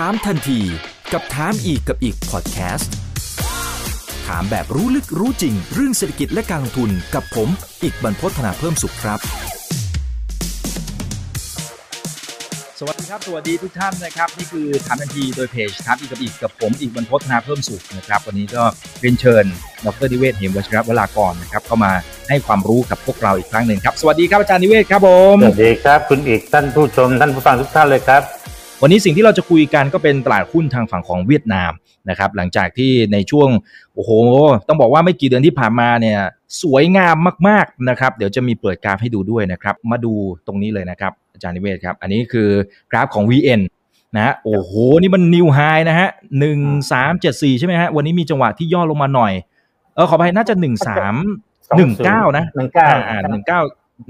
ถามทันทีกับถามอีกกับอีกพอดแคสต์ถามแบบรู้ลึกรู้จริง เรื่องเศรษฐกิจและการลงทุนกับผม อีกบรรพฒนาเพิ่มสุขครับ สวัสดีครับ สวัสดีทุกท่านนะครับ นี่คือถามทันทีโดยเพจถามอีกกับอีกกับผมอีกบรรพฒนาเพิ่มสุขนะครับ วันนี้ก็เรียนเชิญดรนิเวศเหมวชิรวรากรนะครับเข้ามาให้ความรู้กับพวกเราอีกครั้งหนึ่งครับ สวัสดีครับอาจารย์นิเวศครับผม สวัสดีครับ คุณอีกท่านผู้ชมท่านผู้ฟังทุกท่านเลยครับ วันนี้สิ่งที่เราจะคุยกันก็เป็นตลาดหุ้นทางฝั่งของเวียดนามนะครับหลังจากที่ในช่วงโอ้โห ต้องบอกว่าไม่กี่เดือนที่ผ่านมาเนี่ยสวยงามมากๆนะครับ เดี๋ยวจะมีเปิดกราฟให้ดูด้วยนะครับ มาดูตรงนี้เลยนะครับ อาจารย์นิเวศครับ อันนี้คือกราฟของ VN นะฮะโอ้โห นี่มันนิวไฮนะฮะหนึ่งสามเจ็ดสี่ใช่ไหมฮะ วันนี้มีจังหวะที่ย่อลงมาหน่อย เออขอไปน่าจะหนึ่งสามหนึ่งเก้านะหนึ่งเก้าอ่าหนึ่งเก้า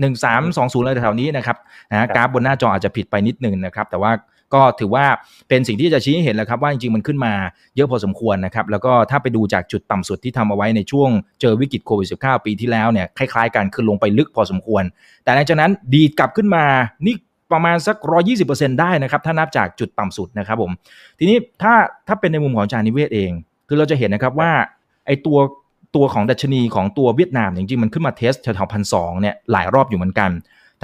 หนึ่งสามสองศูนย์อะไรแถวๆนี้นะครับนะฮะกราฟบนหน้าจออาจจะผิดไปนิดนึงนะครับ แต่ว่า ก็ถือว่าเป็นสิ่งที่จะชี้ให้เห็นแล้วครับว่าจริงๆมันขึ้นมาเยอะพอสมควรนะครับแล้วก็ถ้าไปดูจากจุดต่ำสุดที่ทำเอาไว้ในช่วงเจอวิกฤตโควิด -19 ปีที่แล้วเนี่ยคล้ายๆกันคือลงไปลึกพอสมควร แต่หลังจากนั้นดีดกลับขึ้นมานี่ประมาณสัก 120%ได้นะครับ ถ้านับจากจุดต่ำสุดนะครับผม ทีนี้ถ้าถ้าเป็นในมุมของจานิเวศเอง คือเราจะเห็นนะครับว่าไอตัวตัวของดัชนีของตัวเวียดนามจริงๆ มันขึ้นมาเทสแถวๆพันสองเนี่ยหลายรอบอยู่เหมือนกัน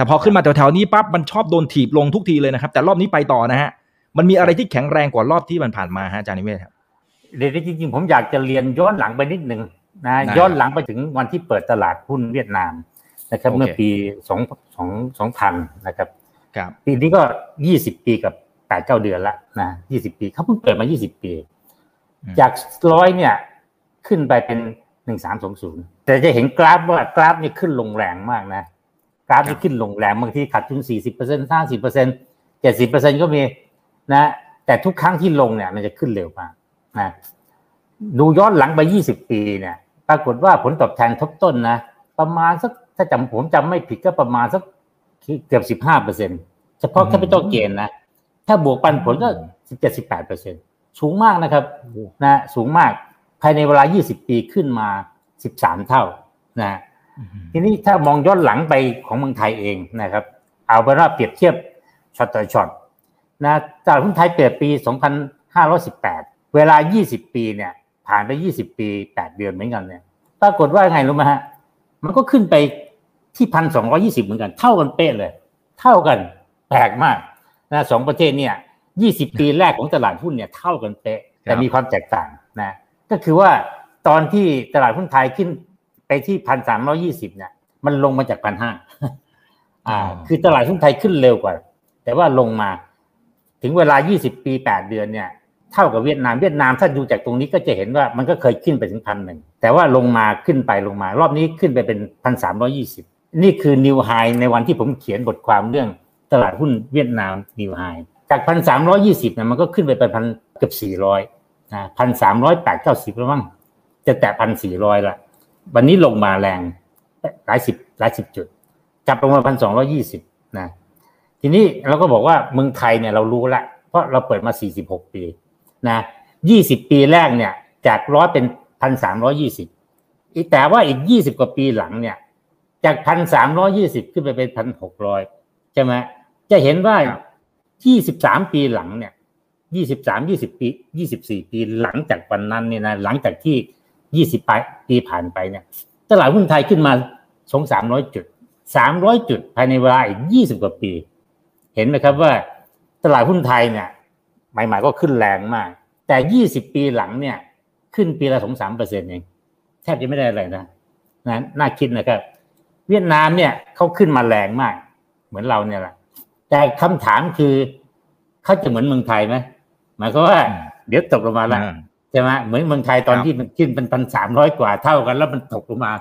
แต่พอขึ้นมาแถวๆนี้ปั๊บมันชอบโดนถีบลงทุกทีเลยนะครับ แต่รอบนี้ไปต่อนะฮะมันมีอะไรที่แข็งแรงกว่ารอบที่มันผ่านมาฮะอาจารย์นิเวศครับเดี๋ยวจริงๆผมอยากจะเรียนย้อนหลังไปนิดหนึ่งนะได้ย้อนหลังไปถึงวันที่เปิดตลาดหุ้นเวียดนามนะครับโอเคเมื่อปีสองสองสองพันนะครับครับปีนี้ก็ยี่สิบปีกับแปดเก้าเดือนละนะยี่สิบปีเขาเพิ่งเปิดมายี่สิบปีอืมจากร้อยเนี่ยขึ้นไปเป็นหนึ่งสามสองศูนย์แต่จะเห็นกราฟว่ากราฟนี่ขึ้นลงแรงมากนะ กราฟนี่ขึ้นลงแรงบางทีขาดทุนสี่สิบเปอร์เซ็นต์ห้าสิบเปอร์เซ็นต์เจ็ดสิบเปอร์เซ็นต์ก็มีนะ แต่ทุกครั้งที่ลงเนี่ย มันจะขึ้นเร็วมากนะดูย้อนหลังไปยี่สิบปีเนี่ย ปรากฏว่าผลตอบแทนทบต้นนะ ประมาณสักถ้าจำผมจำไม่ผิดก็ประมาณสักเกือบสิบห้าเปอร์เซ็นเฉพาะอืม capital gain นะ ถ้าบวกปันผลก็สิบเจ็ดสิบแปดเปอร์เซ็นสูงมากนะครับนะสูงมากภายในเวลายี่สิบปีขึ้นมาสิบสามเท่านะ ทีนี้ถ้ามองย้อนหลังไปของเมืองไทยเองนะครับ เอาเป็นว่าเปรียบเทียบช็อตต่อช็อตนะตลาดหุ้นไทยเปิดปี 2518 เวลา 20 ปีเนี่ย ผ่านไป 20 ปี 8 เดือนเหมือนกันเนี่ยปรากฏว่าไงรู้ไหมฮะ มันก็ขึ้นไปที่พันสองเหมือนกัน เท่ากันเป๊ะเลย เท่ากันแปลกมากนะสองประเทศเนี่ย20ปีแรกของตลาดหุ้นเนี่ยเท่ากันเป๊ะ แต่มีความแตกต่างนะ ก็คือว่าตอนที่ตลาดหุ้นไทยขึ้น ไปที่พันสามร้อยี่สิบเนี่ยมันลงมาจากพันห้าอ่าอ๋อคือตลาดหุ้นไทยขึ้นเร็วกว่า แต่ว่าลงมา ถึงเวลา20ปี8เดือนเนี่ย เท่ากับเวียดนาม เวียดนามถ้าดูจากตรงนี้ก็จะเห็นว่ามันก็เคยขึ้นไปถึงพันหนึ่ง แต่ว่าลงมาขึ้นไปลงมา รอบนี้ขึ้นไปเป็นพันสามร้อยี่สิบ นี่คือนิวไฮในวันที่ผมเขียนบทความเรื่องตลาดหุ้นเวียดนามนิวไฮ จากพันสามร้อยี่สิบเนี่ยมันก็ขึ้นไปเป็นพันเกือบสี่ร้อยนะพันสามร้อยแปดเก้าสิบแล้วมั้งจะแตะพันสี่ร้อยละ วันนี้ลงมาแรงหลายสิบหลายสิบจุดจับลงมาพันสองร้อยี่สิบนะทีนี้เราก็บอกว่าเมืองไทยเนี่ยเรารู้ละเพราะเราเปิดมา46ปีนะ20ปีแรกเนี่ยจากร้อยเป็นพันสามร้อยี่สิบแต่ว่าอีก20กว่าปีหลังเนี่ย จากพันสามร้อยี่สิบขึ้นไปเป็นพันหกร้อยใช่ไหมจะเห็นว่า23ปีหลังเนี่ย23 20ปี24ปีหลังจากวันนั้นเนี่ยนะหลังจากที่ 20ปีผ่านไปเนี่ยตลาดหุ้นไทยขึ้นมาสองสามร้อยจุดสามร้อยจุดภายในเวลาอีกยี่สิบกว่าปี เห็นไหมครับว่าตลาดหุ้นไทยเนี่ยใหม่ๆก็ขึ้นแรงมาก แต่ยี่สิบปีหลังเนี่ย ขึ้นปีละสองสามเปอร์เซ็นต์เองแทบจะไม่ได้อะไรนะนะน่าคิดนะครับ เวียดนามเนี่ยเขาขึ้นมาแรงมาก เหมือนเราเนี่ยแหละแต่คำถามคือเขาจะเหมือนเมืองไทยไหมหมายความว่าอืมเดี๋ยวตกลงมาละอ่า ใช่ไหมเหมือนเมืองไทยตอนครับที่มันขึ้นเป็นพันสามร้อยกว่าเท่ากัน แล้วมันตกลงมา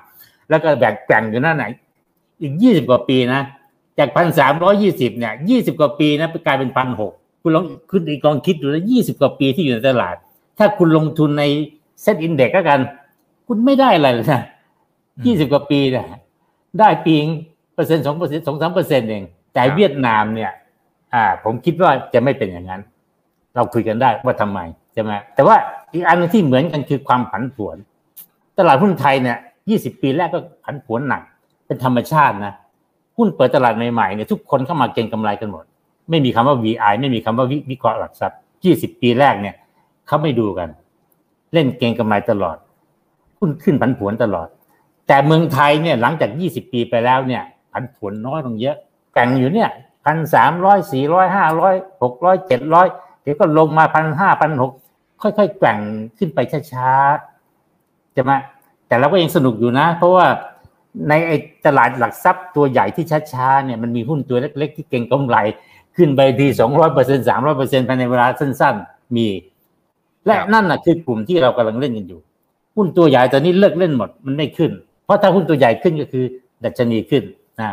แล้วก็แบ่งแกว่งอยู่นั่นไหนอีกยี่สิบกว่าปีนะ จากพันสามร้อยยี่สิบเนี่ยยี่สิบกว่าปีนะกลายเป็นพันหกคุณลองคุณอีกลองคิดดูนะยี่สิบกว่าปีที่อยู่ในตลาด ถ้าคุณลงทุนใน SET Index ก็กัน คุณไม่ได้อะไรเลยนะยี่สิบกว่าปีนะได้ปีเปอร์เซ็นต์สองเปอร์เซ็นต์สองสามเปอร์เซ็นต์เองแต่เวียดนามเนี่ย อ่า ผมคิดว่าจะไม่เป็นอย่างนั้น เราคุยกันได้ว่าทำไมใช่ไหมแต่ว่า อีกอันนึงที่เหมือนกันคือความผันผวน ตลาดหุ้นไทยเนี่ย20ปีแรกก็ผันผวนหนัก เป็นธรรมชาตินะ หุ้นเปิดตลาดใหม่ๆเนี่ยทุกคนเข้ามาเก็งกำไรกันหมด ไม่มีคำว่า VI ไม่มีคำว่าวิวิเคราะห์หลักทรัพย์ยี่สิบปีแรกเนี่ยเขาไม่ดูกัน เล่นเก่งกำไรตลอด หุ้นขึ้นผันผวนตลอด แต่เมืองไทยเนี่ยหลังจากยี่สิบปีไปแล้วเนี่ย ผันผวนน้อยลงเยอะแก่งอยู่เนี่ยพันสามร้อยสี่ร้อยห้าร้อยหกร้อยเจ็ดร้อยเดี๋ยวก็ลงมาพันห้าพันหก ค่อยๆแกว่งขึ้นไปช้าๆจะมาแต่เราก็ยังสนุกอยู่นะ เพราะว่าในไอ้ตลาดหลักทรัพย์ตัวใหญ่ที่ช้าๆเนี่ยมันมีหุ้นตัวเล็ก ๆ ที่เก่งกำไร ขึ้นไปทีสองร้อยเปอร์เซ็นสามร้อยเปอร์เซ็นภายในเวลาสั้น ๆ มี และนั่นน่ะคือกลุ่มที่เรากำลังเล่นกันอยู่ หุ้นตัวใหญ่ตอนนี้เลิกเล่นหมดมันไม่ขึ้น เพราะถ้าหุ้นตัวใหญ่ขึ้นก็คือ ดัชนีขึ้นนะ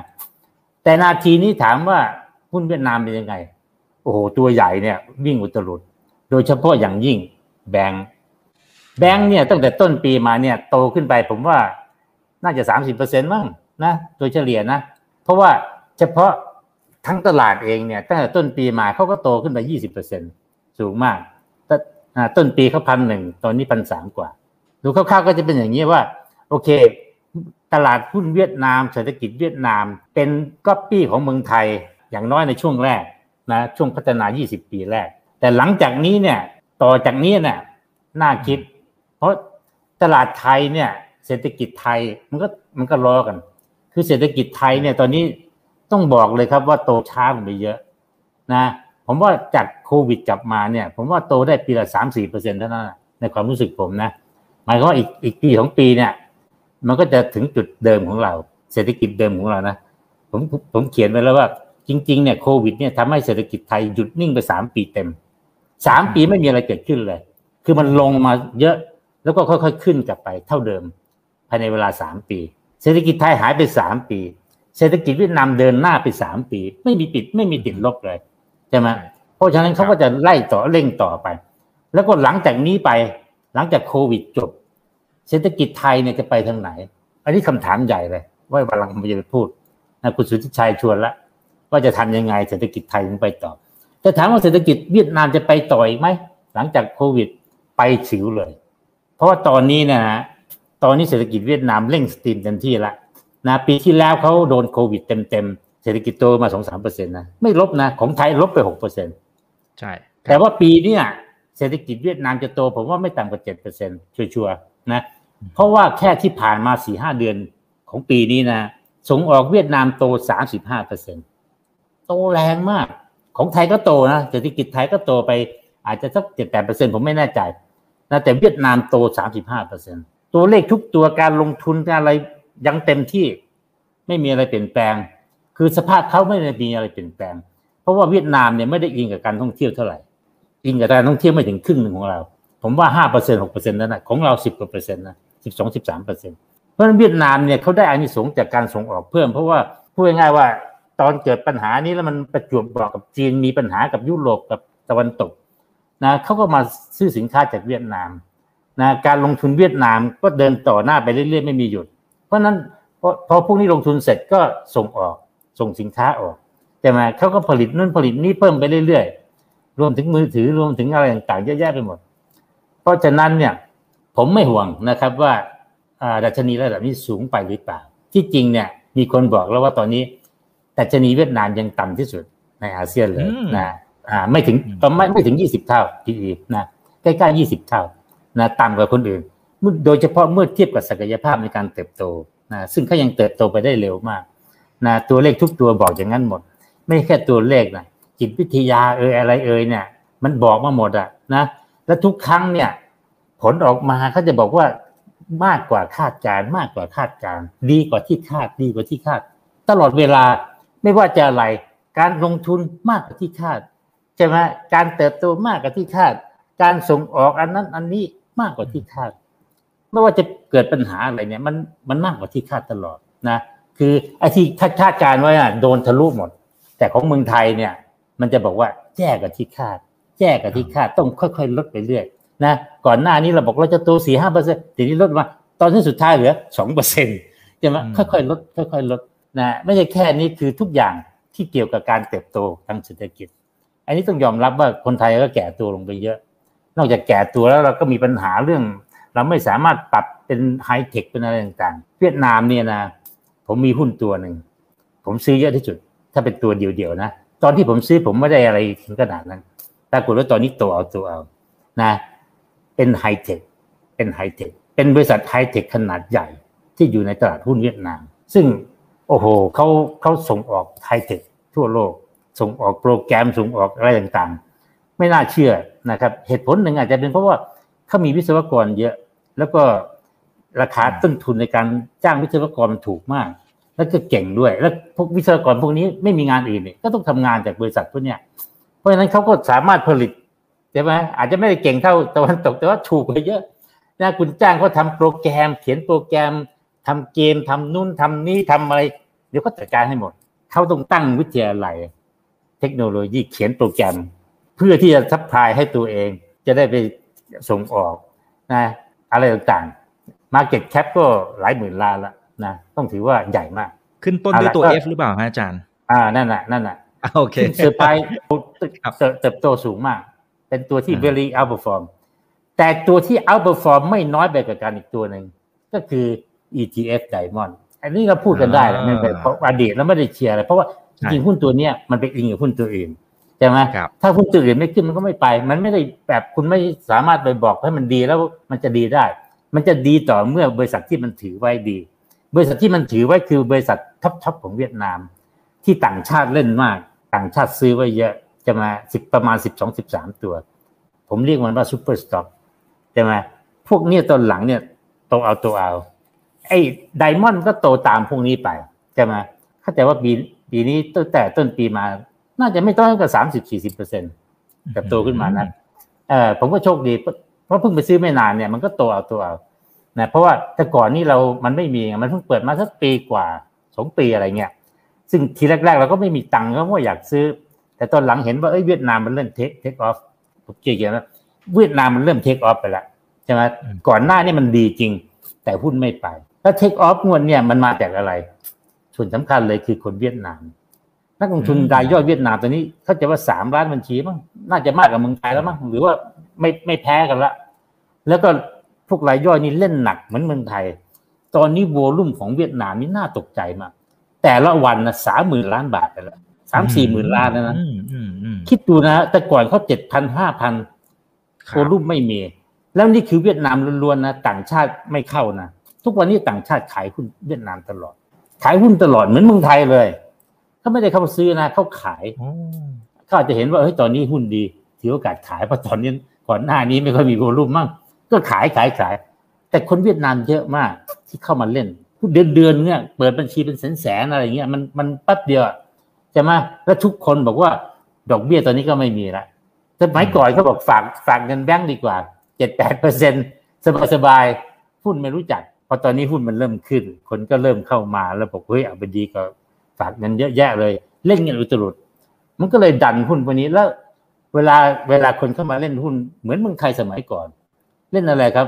แต่นาทีนี้ถามว่าหุ้นเวียดนามเป็นยังไง โอ้โหตัวใหญ่เนี่ยวิ่งอุตรุดโดยเฉพาะอย่างยิ่ง แบงค์แบงค์เนี่ยตั้งแต่ต้นปีมาเนี่ยโตขึ้นไปผมว่าน่าจะสามสิบเปอร์เซ็นต์มั้งนะโดยเฉลี่ยนะ เพราะว่าเฉพาะทั้งตลาดเองเนี่ยตั้งแต่ต้นปีมาเขาก็โตขึ้นไปยี่สิบเปอร์เซ็นต์สูงมากต้นปีเขาพันหนึ่งตอนนี้พันสามกว่า ดูคร่าวๆก็จะเป็นอย่างนี้ว่า โอเค ตลาดหุ้นเวียดนามเศรษฐกิจเวียดนามเป็นก๊อปปี้ของเมืองไทยอย่างน้อยในช่วงแรกนะช่วงพัฒนา 20 ปีแรก แต่หลังจากนี้เนี่ย ต่อจากนี้เนี่ยน่าคิด เพราะตลาดไทยเนี่ย เศรษฐกิจไทยมันก็มันก็รอกัน คือเศรษฐกิจไทยเนี่ย ตอนนี้ต้องบอกเลยครับว่าโตช้าลงไปเยอะ นะผมว่าจากโควิดกลับมาเนี่ย ผมว่าโตได้ปีละสามสี่เปอร์เซ็นต์เท่านั้นในความรู้สึกผมนะหมายความว่าอีกอีกปีสองปีเนี่ย มันก็จะถึงจุดเดิมของเรา เศรษฐกิจเดิมของเรานะผมผมเขียนไว้แล้วว่าจริง ๆ เนี่ยโควิดเนี่ยทำให้เศรษฐกิจไทยหยุดนิ่งไปสามปีเต็ม สามปีไม่มีอะไรเกิดขึ้นเลย คือมันลงมาเยอะแล้วก็ค่อยๆขึ้นกลับไปเท่าเดิม ภายในเวลาสามปี เศรษฐกิจไทยหายไปสามปี เศรษฐกิจเวียดนามเดินหน้าไปสามปี ไม่มีปิดไม่มีติดลบเลยใช่ไหมเพราะฉะนั้นเขาก็จะไล่ต่อเร่งต่อไป แล้วก็หลังจากนี้ไปหลังจากโควิดจบ เศรษฐกิจไทยเนี่ยจะไปทางไหน อันนี้คำถามใหญ่เลยว่าวันหลังผมจะไปพูดนะคุณสุทธิชัยชวนละว่าจะทำยังไงเศรษฐกิจไทยถึงไปต่อ จะถามว่าเศรษฐกิจเวียดนามจะไปต่ออีกไหมหลังจากโควิดไปฉิวเลย เพราะว่าตอนนี้นะตอนนี้เศรษฐกิจเวียดนามเร่ง steam เต็มที่ละนะปีที่แล้วเขาโดนโควิดเต็มๆเศรษฐกิจโตมาสองสามเปอร์เซ็นต์นะไม่ลบนะของไทยลบไปหกเปอร์เซ็นต์ใช่แต่ว่าปีนี้เศรษฐกิจเวียดนามจะโตผมว่าไม่ต่ำกว่าเจ็ดเปอร์เซ็นต์ชัวร์ๆนะเพราะว่าแค่ที่ผ่านมาสี่ห้าเดือนของปีนี้นะส่งออกเวียดนามโตสามสิบห้าเปอร์เซ็นต์โตแรงมาก ของไทยก็โตนะเศรษฐกิจไทยก็โตไปอาจจะสักเจ็ดแปดเปอร์เซ็นผมไม่แน่ใจนะแต่เวียดนามโตสามสิบห้าเปอร์เซ็นตัวเลขทุกตัวการลงทุนการอะไรยังเต็มที่ไม่มีอะไรเปลี่ยนแปลง คือสภาพเขาไม่ได้มีอะไรเปลี่ยนแปลง เพราะว่าเวียดนามเนี่ยไม่ได้อิงกับการท่องเที่ยวเท่าไหร่อิงกับการท่องเที่ยวไม่ถึงครึ่งหนึ่งของเรา ผมว่าห้าเปอร์เซ็นหกเปอร์เซ็นต์นั่นแหะของเราสิบกว่าเปอร์เซ็นต์นะสิบสองสิบสามเปอร์เซ็นต์เพราะฉะนั้นเวียดนามเนี่ยเขาได้อานิสงส์จากการส่งออกเพิ่ม เพราะว่าพูดง่ายๆว่า ตอนเกิดปัญหานี้แล้วมันประจวบบอกกับจีนมีปัญหากับยุโรปกับตะวันตกนะเขาก็มาซื้อสินค้าจากเวียดนามนะการลงทุนเวียดนามก็เดินต่อหน้าไปเรื่อยๆไม่มีหยุด เพราะนั้นพอพอพวกนี้ลงทุนเสร็จก็ส่งออกส่งสินค้าออกแต่มาเขาก็ผลิตนู่นผลิตนี่เพิ่มไปเรื่อยๆรวมถึงมือถือรวมถึงอะไรต่างๆเยอะแยะไปหมด เพราะฉะนั้นเนี่ยผมไม่ห่วงนะครับว่าดัชนีระดับนี้สูงไปหรือเปล่า ที่จริงเนี่ยมีคนบอกแล้วว่าตอนนี้ ดัชนีเวียดนามยังต่ำที่สุดในอาเซียนเลยนะอ่าไม่ถึงประมาณไม่ถึงยี่สิบเท่า PE นะใกล้ๆยี่สิบเท่านะต่ำกว่าคนอื่น โดยเฉพาะเมื่อเทียบกับศักยภาพในการเติบโตนะซึ่งเขายังเติบโตไปได้เร็วมากนะตัวเลขทุกตัวบอกอย่างนั้นหมด ไม่แค่ตัวเลขนะจิตวิทยาเอ่ยอะไรเอ่ยเนี่ย มันบอกมาหมดอะนะและทุกครั้งเนี่ย ผลออกมาเขาจะบอกว่ามากกว่าคาดการ มากกว่าคาดการ ดีกว่าที่คาดดีกว่าที่คาด ตลอดเวลา ไม่ว่าจะอะไร การลงทุนมากกว่าที่คาดใช่ไหมการเติบโตมากกว่าที่คาด การส่งออกอันนั้นอันนี้มากกว่าที่คาด ไม่ว่าจะเกิดปัญหาอะไรเนี่ย มันมันมากกว่าที่คาดตลอดนะ คือไอ้ที่คาดคาดการไว้อะโดนทะลุหมด แต่ของเมืองไทยเนี่ย มันจะบอกว่าแย่กว่าที่คาดแย่กว่าที่คาดต้องค่อยๆ ลดไปเรื่อยนะก่อนหน้านี้เราบอกเราจะโตสี่ห้าเปอร์เซ็นต์ทีนี้ลดมา ตอนที่สุดท้ายเหลือสองเปอร์เซ็นต์ใช่ไหมค่อยๆลดค่อยๆลด นะไม่ใช่แค่นี้คือทุกอย่างที่เกี่ยวกับการเติบโตทางเศรษฐกิจ อันนี้ต้องยอมรับว่าคนไทยก็แก่ตัวลงไปเยอะ นอกจากแก่ตัวแล้วเราก็มีปัญหาเรื่อง เราไม่สามารถปรับเป็นไฮเทคเป็นอะไรต่างๆ เวียดนามเนี่ยนะ ผมมีหุ้นตัวหนึ่ง ผมซื้อเยอะที่สุด ถ้าเป็นตัวเดียวๆนะ ตอนที่ผมซื้อผมไม่ได้อะไรถึงขนาดนั้นปรากฏว่าตอนนี้โตเอาตัวเอานะ เป็นไฮเทคเป็นไฮเทคเป็นบริษัทไฮเทคขนาดใหญ่ที่อยู่ในตลาดหุ้นเวียดนาม ซึ่ง โอ้โหเขาเขาส่งออกไฮเทคทั่วโลก ส่งออกโปรแกรมส่งออกอะไรต่างๆ ไม่น่าเชื่อนะครับ เหตุผลหนึ่งอาจจะเป็นเพราะว่าเขามีวิศวกรเยอะ แล้วก็ราคาต้นทุนในการจ้างวิศวกรมันถูกมาก แล้วก็เก่งด้วย แล้วพวกวิศวกรพวกนี้ไม่มีงานอื่นเนี่ยก็ต้องทำงานจากบริษัทพวกเนี้ยเพราะฉะนั้นเขาก็สามารถผลิตใช่ไหมอาจจะไม่ได้เก่งเท่าตะวันตกแต่ว่าถูกไปเยอะนะคุณจ้างเขาทำโปรแกรม เขียนโปรแกรม ทำเกมทำนู่นทำนี้ทำอะไร เดี๋ยวก็จัดการให้หมด เขาต้องตั้งวิทยาลัย เทคโนโลยีเขียนโปรแกรม เพื่อที่จะ supply ให้ตัวเอง จะได้ไปส่งออกนะอะไรต่างๆ market cap ก็หลายหมื่นล้านละนะต้องถือว่าใหญ่มาก ขึ้นต้นด้วยตัว F หรือเปล่าฮะอาจารย์ อ่านั่นแหละนั่นแหละโอเคเซอร์ไพรส์เติบโตสูงมาก เป็นตัวที่ very outperform แต่ตัวที่ outperform ไม่น้อยไปกว่ากันอีกตัวหนึ่งก็คือ ETF Diamond อันนี้เราพูดกันได้แหละมันเป็นเพราะอดีตแล้วไม่ได้เชียร์อะไรเพราะว่าจริงหุ้นตัวเนี้ยมันไปอิงกับหุ้นตัวอื่นใช่ไหมถ้าหุ้นตัวอื่นไม่ขึ้นมันก็ไม่ไป มันไม่ได้แบบคุณไม่สามารถไปบอกให้มันดีแล้วมันจะดีได้ มันจะดีต่อเมื่อบริษัทที่มันถือไว้ดี บริษัทที่มันถือไว้คือบริษัทท็อปๆของเวียดนาม ที่ต่างชาติเล่นมาก ต่างชาติซื้อไว้เยอะจะมาสิบประมาณสิบสองสิบสามตัว ผมเรียกมันว่า super stock ใช่ไหมพวกเนี้ยตอนหลังเนี่ยโตเอาตัวเอา ไอ้ Diamond ก็โตตามพวกนี้ไปใช่ไหมเข้าใจว่าปีปีนี้ตั้งแต่ต้นปีมา น่าจะไม่ต่ำกว่าสามสิบสี่สิบเปอร์เซ็นต์กับโตขึ้นมานะเออผมก็โชคดีเพราะเพิ่งไปซื้อไม่นานเนี่ยมันก็โตเอาตัวเอานะเพราะว่าแต่ก่อนนี่เรามันไม่มีมันเพิ่งเปิดมาสักปีกว่าสองปีอะไรเงี้ยซึ่งทีแรกๆเราก็ไม่มีตังค์ก็ว่าอยากซื้อ แต่ตอนหลังเห็นว่าเอ้ยเวียดนามมันเริ่มเทคเทคออฟผมเกี่ยวกับเวียดนามมันเริ่มเทคออฟไปแล้วใช่ไหมก่อนหน้านี่มันดีจริง แต่หุ้นไม่ไป แล้วเทคออฟงวดเนี่ยมันมาจากอะไร ส่วนสำคัญเลยคือคนเวียดนาม นักลงทุนรายย่อยเวียดนามตอนนี้เขาจะว่าสามล้านบัญชีมั้งน่าจะมากกว่าเมืองไทยแล้วมั้งหรือว่าไม่ไม่แพ้กันละ แล้วก็พวกรายย่อยนี่เล่นหนักเหมือนเมืองไทย ตอนนี้โวลุ่มของเวียดนามนี่น่าตกใจมาก แต่ละวันนะสามหมื่นล้านบาทไปแล้วสามสี่หมื่นล้านนะคิดดูนะ แต่ก่อนเขาเจ็ดพันห้าพันโวลุ่มไม่มี แล้วนี่คือเวียดนามล้วนๆนะ ต่างชาติไม่เข้านะ ทุกวันนี้ต่างชาติขายหุ้นเวียดนามตลอด ขายหุ้นตลอดเหมือนเมืองไทยเลยเขาไม่ได้เข้าซื้อนะเขาขายเขาอาจจะเห็นว่าเฮ้ยตอนนี้หุ้นดีถือโอกาสขายเพราะตอนนี้ก่อนหน้านี้ไม่ค่อยมีโวลุ่มมั่งก็ขายขายขาย แต่คนเวียดนามเยอะมากที่เข้ามาเล่นเดือนเดือนเนี่ยเปิดบัญชีเป็นแสนแสนอะไรเงี้ยมันมันแป๊บเดียวใช่ไหมแล้วทุกคนบอกว่าดอกเบี้ยตอนนี้ก็ไม่มีละสมัยก่อนเขาบอกฝากฝากเงินแบงก์ดีกว่าเจ็ดแปดเปอร์เซ็นสบายสบายหุ้นไม่รู้จัก พอตอนนี้หุ้นมันเริ่มขึ้น คนก็เริ่มเข้ามาแล้วบอกเฮ้ยเอาไปดีก็ฝากเงินเยอะแยะเลย เล่นเงินอุตรุดมันก็เลยดันหุ้นพวกนี้แล้ว เวลาเวลาคนเข้ามาเล่นหุ้นเหมือนเมืองไทยสมัยก่อน เล่นอะไรครับ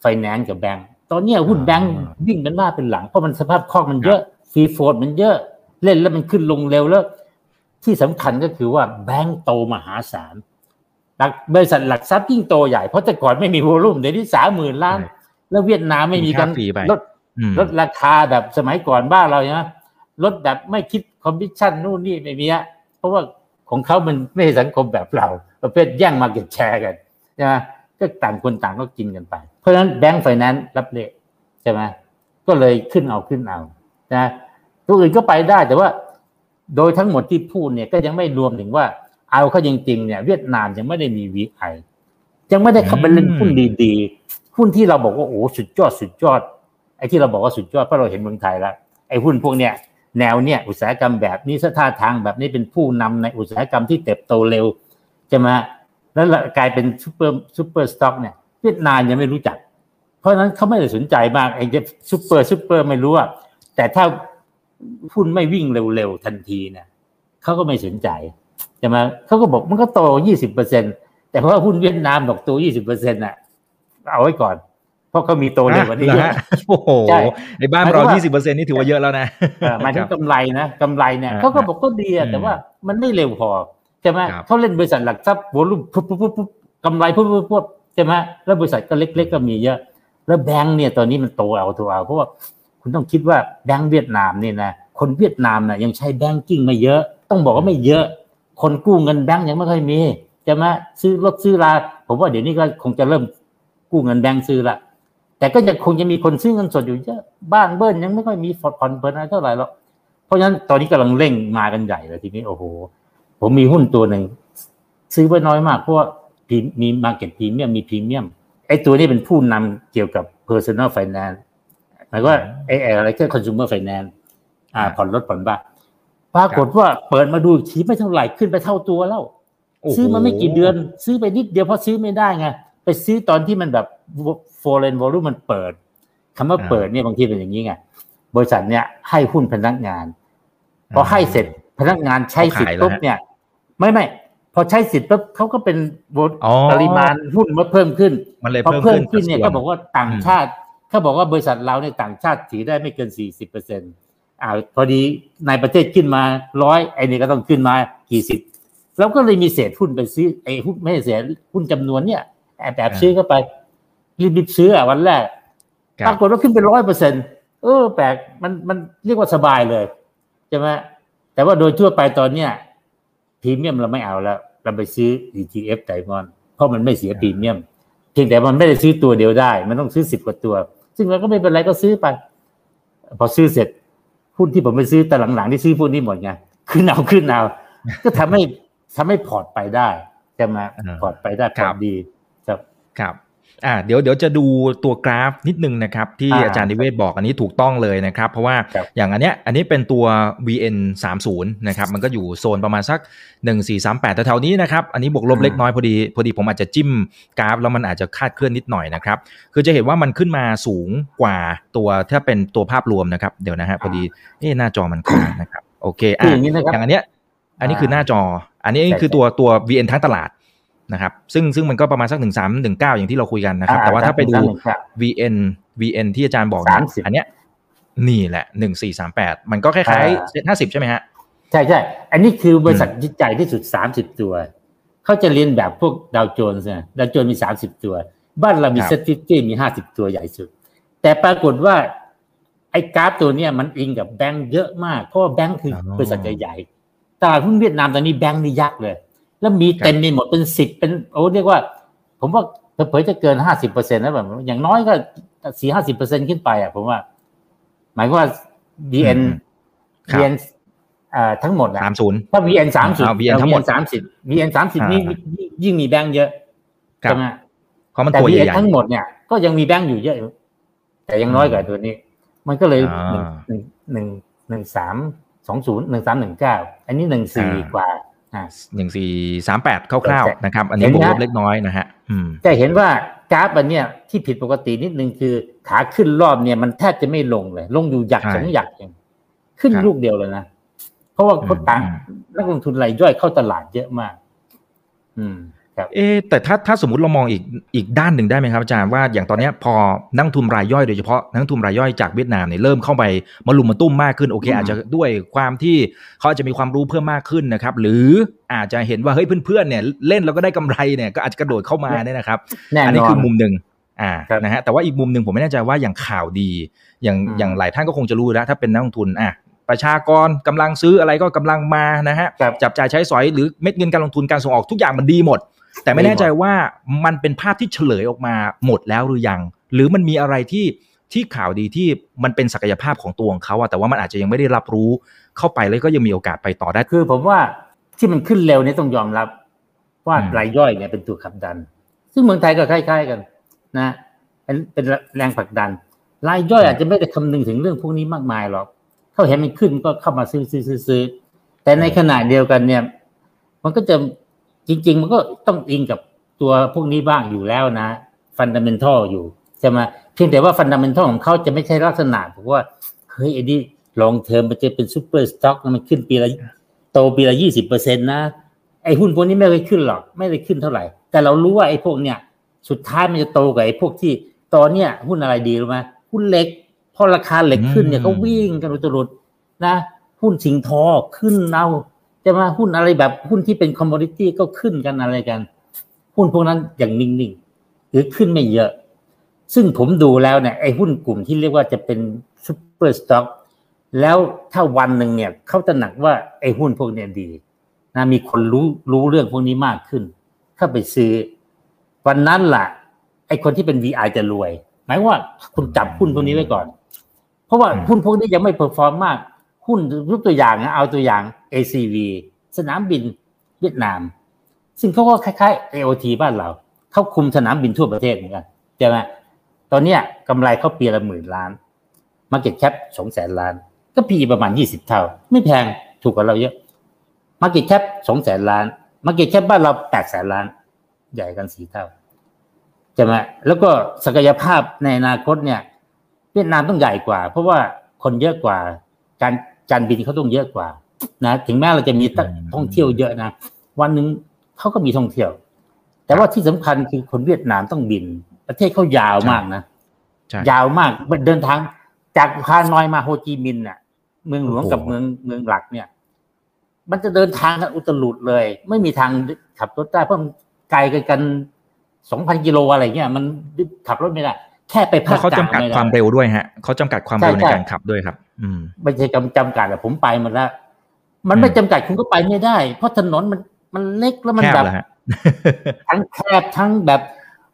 ไฟแนนซ์กับแบงก์ตอนนี้หุ้นแบงก์วิ่งเป็นหน้าเป็นหลังเพราะมันสภาพคล่องมันเยอะฟรีโฟดมันเยอะเล่นแล้วมันขึ้นลงเร็วแล้ว ที่สำคัญก็คือว่าแบงก์โตมหาศาลบริษัทหลักทรัพย์ยิ่งโตใหญ่เพราะแต่ก่อนไม่มีโวลุ่มเดี๋ยวนี้สามหมื่นล้าน แล้วเวียดนามไม่มีการลดลดราคาแบบสมัยก่อนบ้านเราเนี่ยลดแบบไม่คิดคอมมิชชั่นนู่นนี่ไม่มีอะเพราะว่าของเขามันไม่ใช่สังคมแบบเรา ประเภทแย่ง market share กันใช่ไหมก็ต่างคนต่างก็กินกันไป เพราะฉะนั้นแบงก์ไฟแนนซ์รับเละใช่ไหมก็เลยขึ้นเอาขึ้นเอานะตัวอื่นก็ไปได้แต่ว่า โดยทั้งหมดที่พูดเนี่ยก็ยังไม่รวมถึงว่า เอาเข้าจริงๆเนี่ย เวียดนามยังไม่ได้มี VI ยังไม่ได้เข้าไปเล่นหุ้นดีๆ หุ้นที่เราบอกว่าโอ้สุดยอดสุดยอดไอ้ที่เราบอกว่าสุดยอดเพราะเราเห็นเมืองไทยแล้วไอ้หุ้นพวกเนี้ยแนวเนี่ยอุตสาหกรรมแบบนี้ท่าทางแบบนี้เป็นผู้นำในอุตสาหกรรมที่เติบโตเร็วใช่ไหมแล้วกลายเป็น super super stock เนี่ยเวียดนามยังไม่รู้จัก เพราะนั้นเขาไม่ได้สนใจมากไอ้จะ super super ไม่รู้อะแต่ถ้าหุ้นไม่วิ่งเร็วๆทันทีเนี่ยเขาก็ไม่สนใจใช่ไหมเขาก็บอกมันก็โตยี่สิบเปอร์เซ็นแต่เพราะหุ้นเวียดนามบอกโตยี่สิบเปอร์เซ็นต์อะ เอาไว้ก่อน เพราะเขามีโตเร็วกว่านี้โอ้โหในบ้านเรายี่สิบเปอร์เซ็นนี่ถือว่าเยอะแล้วนะหมายถึงกำไรนะกำไรเนี่ยเขาก็บอกก็ดีแต่ว่ามันไม่เร็วพอใช่ไหมเขาเล่นบริษัทหลักทรัพย์โวลุ่มปุ๊บปุ๊บปุ๊บกำไรปุ๊บปุ๊บปุ๊บใช่ไหมแล้วบริษัทก็เล็ก ๆ ก็มีเยอะ แล้วแบงก์เนี่ยตอนนี้มันโตเอาตัวเอาเพราะว่าคุณต้องคิดว่าแบงก์เวียดนามเนี่ยนะคนเวียดนามน่ะยังใช้แบงกิ้งไม่เยอะ ต้องบอกว่าไม่เยอะ คนกู้เงินแบงก์ยังไม่ค่อยมีจะมาซื้อรถซื้อลาผมว่าเดี๋ยวนี้ก็คงจะเริ่ม กู้เงินแบงก์ซื้อละแต่ก็ยังคงจะมีคนซื้อเงินสดอยู่เยอะบ้านเบิ้ลยังไม่ค่อยมีผ่อนเพิ่นอะไรเท่าไหร่หรอกเพราะฉะนั้นตอนนี้กำลังเร่งมากันใหญ่เลยทีนี้โอ้โหผมมีหุ้นตัวหนึ่งซื้อไว้น้อยมากเพราะว่ามีมาเก็ตพรีเมียมมีพรีเมียมไอ้ตัวนี้เป็นผู้นำเกี่ยวกับ personal finance หมายว่าไอ้อะไรก็ consumer finance อ่าผ่อนรถผ่อนบ้านปรากฏว่าเปิดมาดูทีไม่เท่าไหร่ขึ้นไปเท่าตัวแล้ว ซื้อมาไม่กี่เดือน ซื้อไปนิดเดียวเพราะซื้อไม่ได้ไง ไปซื้อตอนที่มันแบบ foreign volume มันเปิดคำว่าเปิดเนี่ยบางทีเป็นอย่างนี้ไงบริษัทเนี่ยให้หุ้นพนักงานพอให้เสร็จพนักงานใช้สิทธิ์ปุ๊บเนี่ย ไม่ไม่พอใช้สิทธิ์ปุ๊บเขาก็เป็นปริมาณหุ้นมันเพิ่มขึ้นมันเลยพอเพิ่มเพิ่มขึ้นเนี่ยก็บอกว่าต่างชาติเขาบอกว่าบริษัทเราในต่างชาติถือได้ไม่เกินสี่สิบเปอร์เซ็นต์อ่าพอดีในประเทศขึ้นมาร้อยไอ้นี่ก็ต้องขึ้นมากี่สิบแล้วก็เลยมีเศษหุ้นไปซื้อไอ้หุ้นไม่ใช่เศษหุ้นจำนวนเนี่ย แอบแอบซื้อเข้าไปรีบๆซื้ออะวันแรกปรากฏว่าขึ้นเป็นร้อยเปอร์เซ็นเออแปลกมันมันเรียกว่าสบายเลยใช่ไหมแต่ว่าโดยทั่วไปตอนเนี้ยพรีเมียมเราไม่เอาแล้ว เราไปซื้อ ETF ไดมอนด์เพราะมันไม่เสียพรีเมียมเพียงแต่มันไม่ได้ซื้อตัวเดียวได้ มันต้องซื้อสิบกว่าตัว ซึ่งเราก็ไม่เป็นไรก็ซื้อไป พอซื้อเสร็จหุ้นที่ผมไปซื้อแต่หลังๆที่ซื้อพวกนี้หมดไงขึ้นเอาขึ้นเอาก็ทำให้ทำให้ port ไปได้ใช่ไหม port ไปได้ port ดี ครับครับอ่าเดี๋ยวเดี๋ยวจะดูตัวกราฟนิดนึงนะครับ ที่อาจารย์นิเวศน์บอกอันนี้ถูกต้องเลยนะครับ เพราะว่าอย่างอันเนี้ยอันนี้เป็นตัว VN 3 0นะครับมันก็อยู่โซนประมาณสัก 1 4 3 8แถวๆนี้นะครับ อันนี้บวกลบเล็กน้อยพอดีพอดีผมอาจจะจิ้มกราฟ แล้วมันอาจจะคาดเคลื่อนนิดหน่อยนะครับ คือจะเห็นว่ามันขึ้นมาสูงกว่าตัวถ้าเป็นตัวภาพรวมนะครับเดี๋ยวนะฮะพอดีเอ๊หน้าจอมันค้างนะครับโอเคอะอย่างอันเนี้ยอันนี้คือหน้าจอ อันนี้คือตัวตัว VN ทั้งตลาด นะครับซึ่งซึ่งมันก็ประมาณสักหนึ่งสามหนึ่งเก้าอย่างที่เราคุยกันนะครับ แต่ว่าถ้าไปดู VN VN ที่อาจารย์บอกเนี่ยอันเนี้ยนี่แหละหนึ่งสี่สามแปดมันก็คล้ายๆเซ็ตห้าสิบใช่ไหมฮะ ใช่ใช่อันนี้คือบริษัทที่ใหญ่ที่สุดสามสิบตัว เขาจะเลียนแบบพวกดาวโจนส์นะดาวโจนส์มีสามสิบตัว บ้านเรามี SET Fifty มีห้าสิบตัวใหญ่สุด แต่ปรากฏว่าไอ้กราฟตัวเนี้ยมันอิงกับแบงค์เยอะมาก เพราะว่าแบงค์คือบริษัทใหญ่ๆตลาดหุ้นเวียดนามตอนนี้แบงค์นี่ยักษ์เลย แล้วมีเต็มไปหมดเป็นสิบเป็นโอ้เรียกว่า ผมว่าเผยจะเกินห้าสิบเปอร์เซ็นต์แล้วแบบอย่างน้อยก็สี่ห้าสิบเปอร์เซ็นขึ้นไปอะผมว่า หมายว่า VN VN อ่าทั้งหมดอะสามศูนย์ถ้า VN สามสิบ VN ทั้งหมดสามสิบ VN สามสิบนี่ยิ่งมีแบงค์เยอะใช่ไหมเพราะมันแต่ตัวให VN ญ่ทั้งหมดเนี่ยก็ยังมีแบงค์อยู่เยอะ แต่ยังน้อยกว่าตัวนี้ มันก็เลยหนึ่งหนึ่งหนึ่งสามสองศูนย์หนึ่งสามหนึ่งเก้าอันนี้หนึ่งสี่กว่า หนึ่งสี่สามแปดคร่าวๆนะครับ อันนี้บวกลบเล็กน้อยนะฮะอืมจะเห็นว่ากราฟอันเนี้ยที่ผิดปกตินิดนึงคือ ขาขึ้นรอบเนี่ยมันแทบจะไม่ลงเลย ลงอยู่หยักสองหยักเองขึ้นลูกเดียวเลยนะ เพราะว่าเขาต่างนักลงทุนรายย่อยเข้าตลาดเยอะมาก อืมครับ เอ๊แต่ถ้าถ้าสมมติเรามองอีกอีกด้านหนึ่งได้ไหมครับอาจารย์ว่าอย่างตอนนี้พอนักทุนรายย่อยโดยเฉพาะนักทุนรายย่อยจากเวียดนามเนี่ยเริ่มเข้าไปมาลุมมาตุ้มมากขึ้นโอเค อาจจะด้วยความที่เขาอาจจะมีความรู้เพิ่มมากขึ้นนะครับหรืออาจจะเห็นว่าเฮ้ยเพื่อนๆเนี่ยเล่นแล้วก็ได้กำไรเนี่ยก็อาจจะกระโดดเข้ามาเนี่ยนะครับอันนี้คือมุมหนึ่งอ่านะฮะแต่ว่าอีกมุมหนึ่งผมไม่แน่ใจว่าอย่างข่าวดี อย่างอย่างหลายท่านก็คงจะรู้แล้วถ้าเป็นนักลงทุนอะประชากรกำลังซื้ออะไรก็กำลังมานะฮะจับจ่ายใช้สอยหรือเม็ดเงินการลงทุนการส่งออกทุกอย่างมันดีหมด แต่ไม่แน่ใจว่ามันเป็นภาพที่เฉลยออกมาหมดแล้วหรือยัง หรือมันมีอะไรที่ที่ข่าวดีที่มันเป็นศักยภาพของตัวของเขาอะแต่ว่ามันอาจจะยังไม่ได้รับรู้เข้าไปแล้วก็ยังมีโอกาสไปต่อได้ คือผมว่าที่มันขึ้นเร็วนี่ต้องยอมรับ ว่ารายย่อยเนี่ยเป็นตัวขับดัน ซึ่งเมืองไทยก็คล้ายๆกัน นะเป็นเป็นแรงผลักดัน รายย่อยอาจจะไม่ได้คำนึงถึงเรื่องพวกนี้มากมายหรอกเขาเห็นมันขึ้นก็เข้ามาซื้อซื้อซื้อแต่ในขณะเดียวกันเนี่ย มันก็จะ จริง ๆ มันก็ต้องอิงกับตัวพวกนี้บ้างอยู่แล้วนะ fundamental อยู่ใช่ไหมเพียงแต่ว่า fundamental ของเขาจะไม่ใช่ลักษณะบอกว่าเฮ้ยไอ้นี่ long term มันจะเป็น super stock มันขึ้นปีละโตปีละยี่สิบเปอร์เซ็นต์นะไอ้หุ้นพวกนี้ไม่เคยขึ้นหรอก ไม่ได้ขึ้นเท่าไหร่ แต่เรารู้ว่าไอ้พวกเนี้ยสุดท้ายมันจะโตกว่าไอ้พวกที่ตอนเนี้ยหุ้นอะไรดีรู้ไหมหุ้นเหล็ก พอราคาเหล็กขึ้นเนี่ยเขาวิ่งกันอุตรุดนะ หุ้นสิ่งทอขึ้นเอา จะมาหุ้นอะไรแบบหุ้นที่เป็น commodity ก็ขึ้นกันอะไรกัน หุ้นพวกนั้นอย่างนิ่งๆหรือขึ้นไม่เยอะ ซึ่งผมดูแล้วเนี่ยไอ้หุ้นกลุ่มที่เรียกว่าจะเป็น super stock แล้วถ้าวันหนึ่งเนี่ยเขาตระหนักว่าไอ้หุ้นพวกเนี้ยดีนะมีคนรู้รู้เรื่องพวกนี้มากขึ้น เข้าไปซื้อ วันนั้นล่ะ ไอ้คนที่เป็น VI จะรวย หมายว่าคุณจับหุ้นพวกนี้ไว้ก่อน เพราะว่าหุ้นพวกนี้ยังไม่ perform มาก หุ้นรูปตัวอย่างนะเอาตัวอย่าง ACV สนามบินเวียดนาม ซึ่งเขาก็คล้ายๆ AOT บ้านเรา เขาคุมสนามบินทั่วประเทศเหมือนกันใช่ไหมตอนเนี้ยกำไรเขาปีละหมื่นล้าน Market Cap สองแสนล้าน ก็ PE ประมาณยี่สิบเท่า ไม่แพงถูกกว่าเราเยอะ Market Cap สองแสนล้าน Market Cap บ้านเราแปดแสนล้าน ใหญ่กันสี่เท่าใช่ไหมแล้วก็ศักยภาพในอนาคตเนี่ย เวียดนามต้องใหญ่กว่า เพราะว่าคนเยอะกว่า การการบินเขาต้องเยอะกว่า นะถึงแม้เราจะมีท่องเที่ยวเยอะนะวันหนึ่งเขาก็มีท่องเที่ยว แต่ว่าที่สำคัญคือคนเวียดนามต้องบิน ประเทศเขายาวมากนะยาวมากเดินทางจากฮานอยมาโฮจิมินห์น่ะ เมืองหลวงกับเมืองเมืองหลักเนี่ย มันจะเดินทางกันอุตลุดเลย ไม่มีทางขับรถได้เพราะมันไกลกันสองพันกิโลอะไรเงี้ยมันขับรถไม่ได้แค่ไปภาคเขาจำกัดความเร็วด้วยฮะเขาจำกัดความเร็วในการขับด้วยครับ อืมไม่ใช่จำกัดแต่ผมไปมาแล้ว มันไม่จำกัดคุณก็ไปไม่ได้ เพราะถนนมันมันเล็กแล้วมันแบบทั้งแคบทั้งแบบ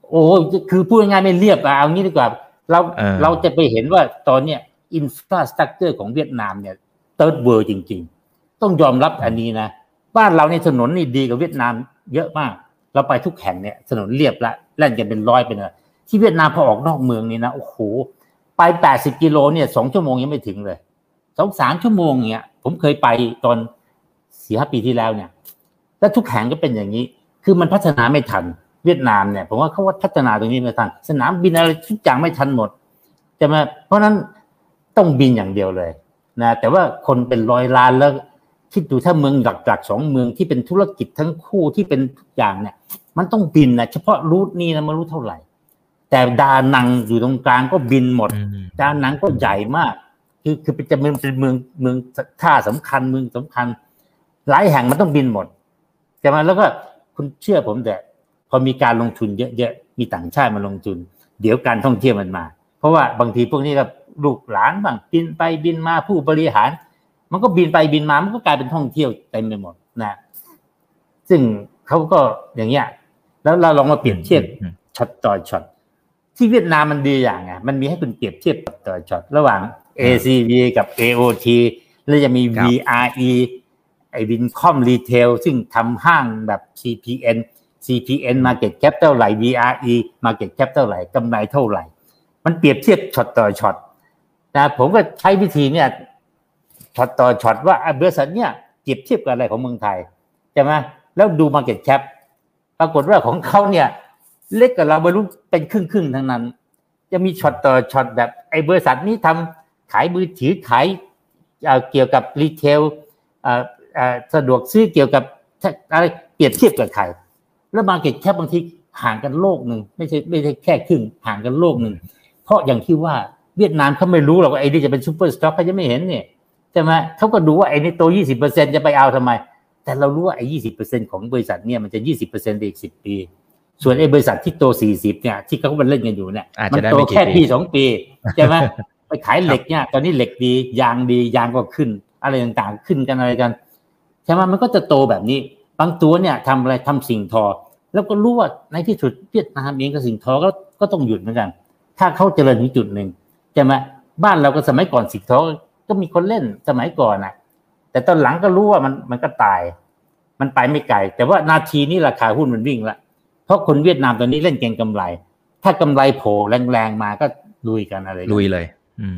โอ้คือพูดง่ายไม่เรียบอะเอางี้ดีกว่าเราเราจะไปเห็นว่าตอนเนี้ยอินฟราสตรักเจอร์ของเวียดนามเนี่ยThird World จริง ๆ ต้องยอมรับอันนี้นะบ้านเราในถนนนี่ดีกว่าเวียดนามเยอะมาก เราไปทุกแห่งเนี่ยถนนเรียบละแล่นกันเป็นร้อยเป็นอะไรที่เวียดนามพอออกนอกเมืองนี่นะโอ้โหไปแปดสิบกิโลเนี่ยสองชั่วโมงยังไม่ถึงเลยสองสามชั่วโมงเนี่ย ผมเคยไปตอนสี่ห้าปีที่แล้วเนี่ยแล้วทุกแห่งก็เป็นอย่างนี้ คือมันพัฒนาไม่ทัน เวียดนามเนี่ยผมว่าเขาว่าพัฒนาตรงนี้ไม่ทัน สนามบินอะไรทุกอย่างไม่ทันหมดจะมาเพราะนั้นต้องบินอย่างเดียวเลยนะแต่ว่าคนเป็นร้อยล้านแล้วคิดดูถ้าเมืองหลักๆสองเมืองที่เป็นธุรกิจทั้งคู่ที่เป็นทุกอย่างเนี่ย มันต้องบินนะเฉพาะรูทนี้นะไม่รู้เท่าไหร่ แต่ดานังอยู่ตรงกลางก็บินหมด ดานังก็ใหญ่มาก คือคือเป็นจะเมืองเป็นเมืองเมืองท่าสำคัญเมืองสำคัญ หลายแห่งมันต้องบินหมดจะมาแล้วก็คุณเชื่อผมแต่พอมีการลงทุนเยอะๆมีต่างชาติมาลงทุน เดี๋ยวการท่องเที่ยวมันมา เพราะว่าบางทีพวกนี้ก็ลูกหลานบางบินไปบินมาผู้บริหาร มันก็บินไปบินมามันก็กลายเป็นท่องเที่ยวเต็มไปหมดนะซึ่งเขาก็อย่างเงี้ยแล้วเราลองมาเปรียบเทียบช็อตต่อช็อตที่เวียดนามมันดีอย่างไงมันมีให้คุณเปรียบเทียบต่อช็อตระหว่าง ACV กับ AOT แล้วจะมี VRE ไอ้ Vincom Retail ซึ่งทำห้างแบบ CPN CPN Market Cap เท่าไหร่ VRE Market Cap เท่าไหร่กำไรเท่าไหร่ มันเปรียบเทียบช็อตต่อช็อตนะผมก็ใช้วิธีเนี่ยช็อตต่อช็อตว่าบริษัทเนี่ยเปรียบเทียบกับอะไรของเมืองไทยใช่ไหมแล้วดู Market Cap ปรากฏว่าของเขาเนี่ยเล็กกว่าเราไม่รู้เป็นครึ่งครึ่งทั้งนั้น จะมีช็อตต่อช็อตแบบไอ้บริษัทนี้ทำ ขายมือถือขายเกี่ยวกับ retail สะดวกซื้อเกี่ยวกับอะไรเปรียบเทียบกับใครแล้ว market cap บางทีห่างกันโลกหนึ่งไม่ใช่ไม่ใช่แค่ครึ่งห่างกันโลกหนึ่งเพราะอย่างที่ว่าเวียดนามเขาไม่รู้หรอกว่าไอ้นี่จะเป็น super stock เขาจะไม่เห็นเนี่ยใช่ไหมเขาก็ดูว่าไอ้นี่โตยี่สิบเปอร์เซ็นต์จะไปเอาทำไม แต่เรารู้ว่าไอ้ยี่สิบเปอร์เซ็นต์ของบริษัทเนี่ยมันจะยี่สิบเปอร์เซ็นต์อีกสิบปี ส่วนไอ้บริษัทที่โตสี่สิบเนี่ยที่เขาเป็นเล่นกันอยู่เนี่ยมันโตแค่ปีสองปีใช่ไหม ไปขายเหล็กเนี่ย ตอนนี้เหล็กดี ยางดียางก็ขึ้น อะไรต่างๆขึ้นกันอะไรกันใช่ไหมมันก็จะโตแบบนี้ บางตัวเนี่ยทำอะไรทำสิ่งทอ แล้วก็รู้ว่าในที่สุดเวียดนามเองกับสิงทอก็ก็ต้องหยุดเหมือนกัน ถ้าเขาเจริญถึงจุดหนึ่งจะมาบ้านเราก็สมัยก่อนสิงทอก็มีคนเล่นสมัยก่อนนะแต่ตอนหลังก็รู้ว่ามันมันก็ตาย มันไปไม่ไกลแต่ว่านาทีนี้ราคาหุ้นมันวิ่งละเพราะคนเวียดนามตอนนี้เล่นเก่งกำไร ถ้ากำไรโผล่แรงๆมาก็ลุยกันอะไรลุยเลย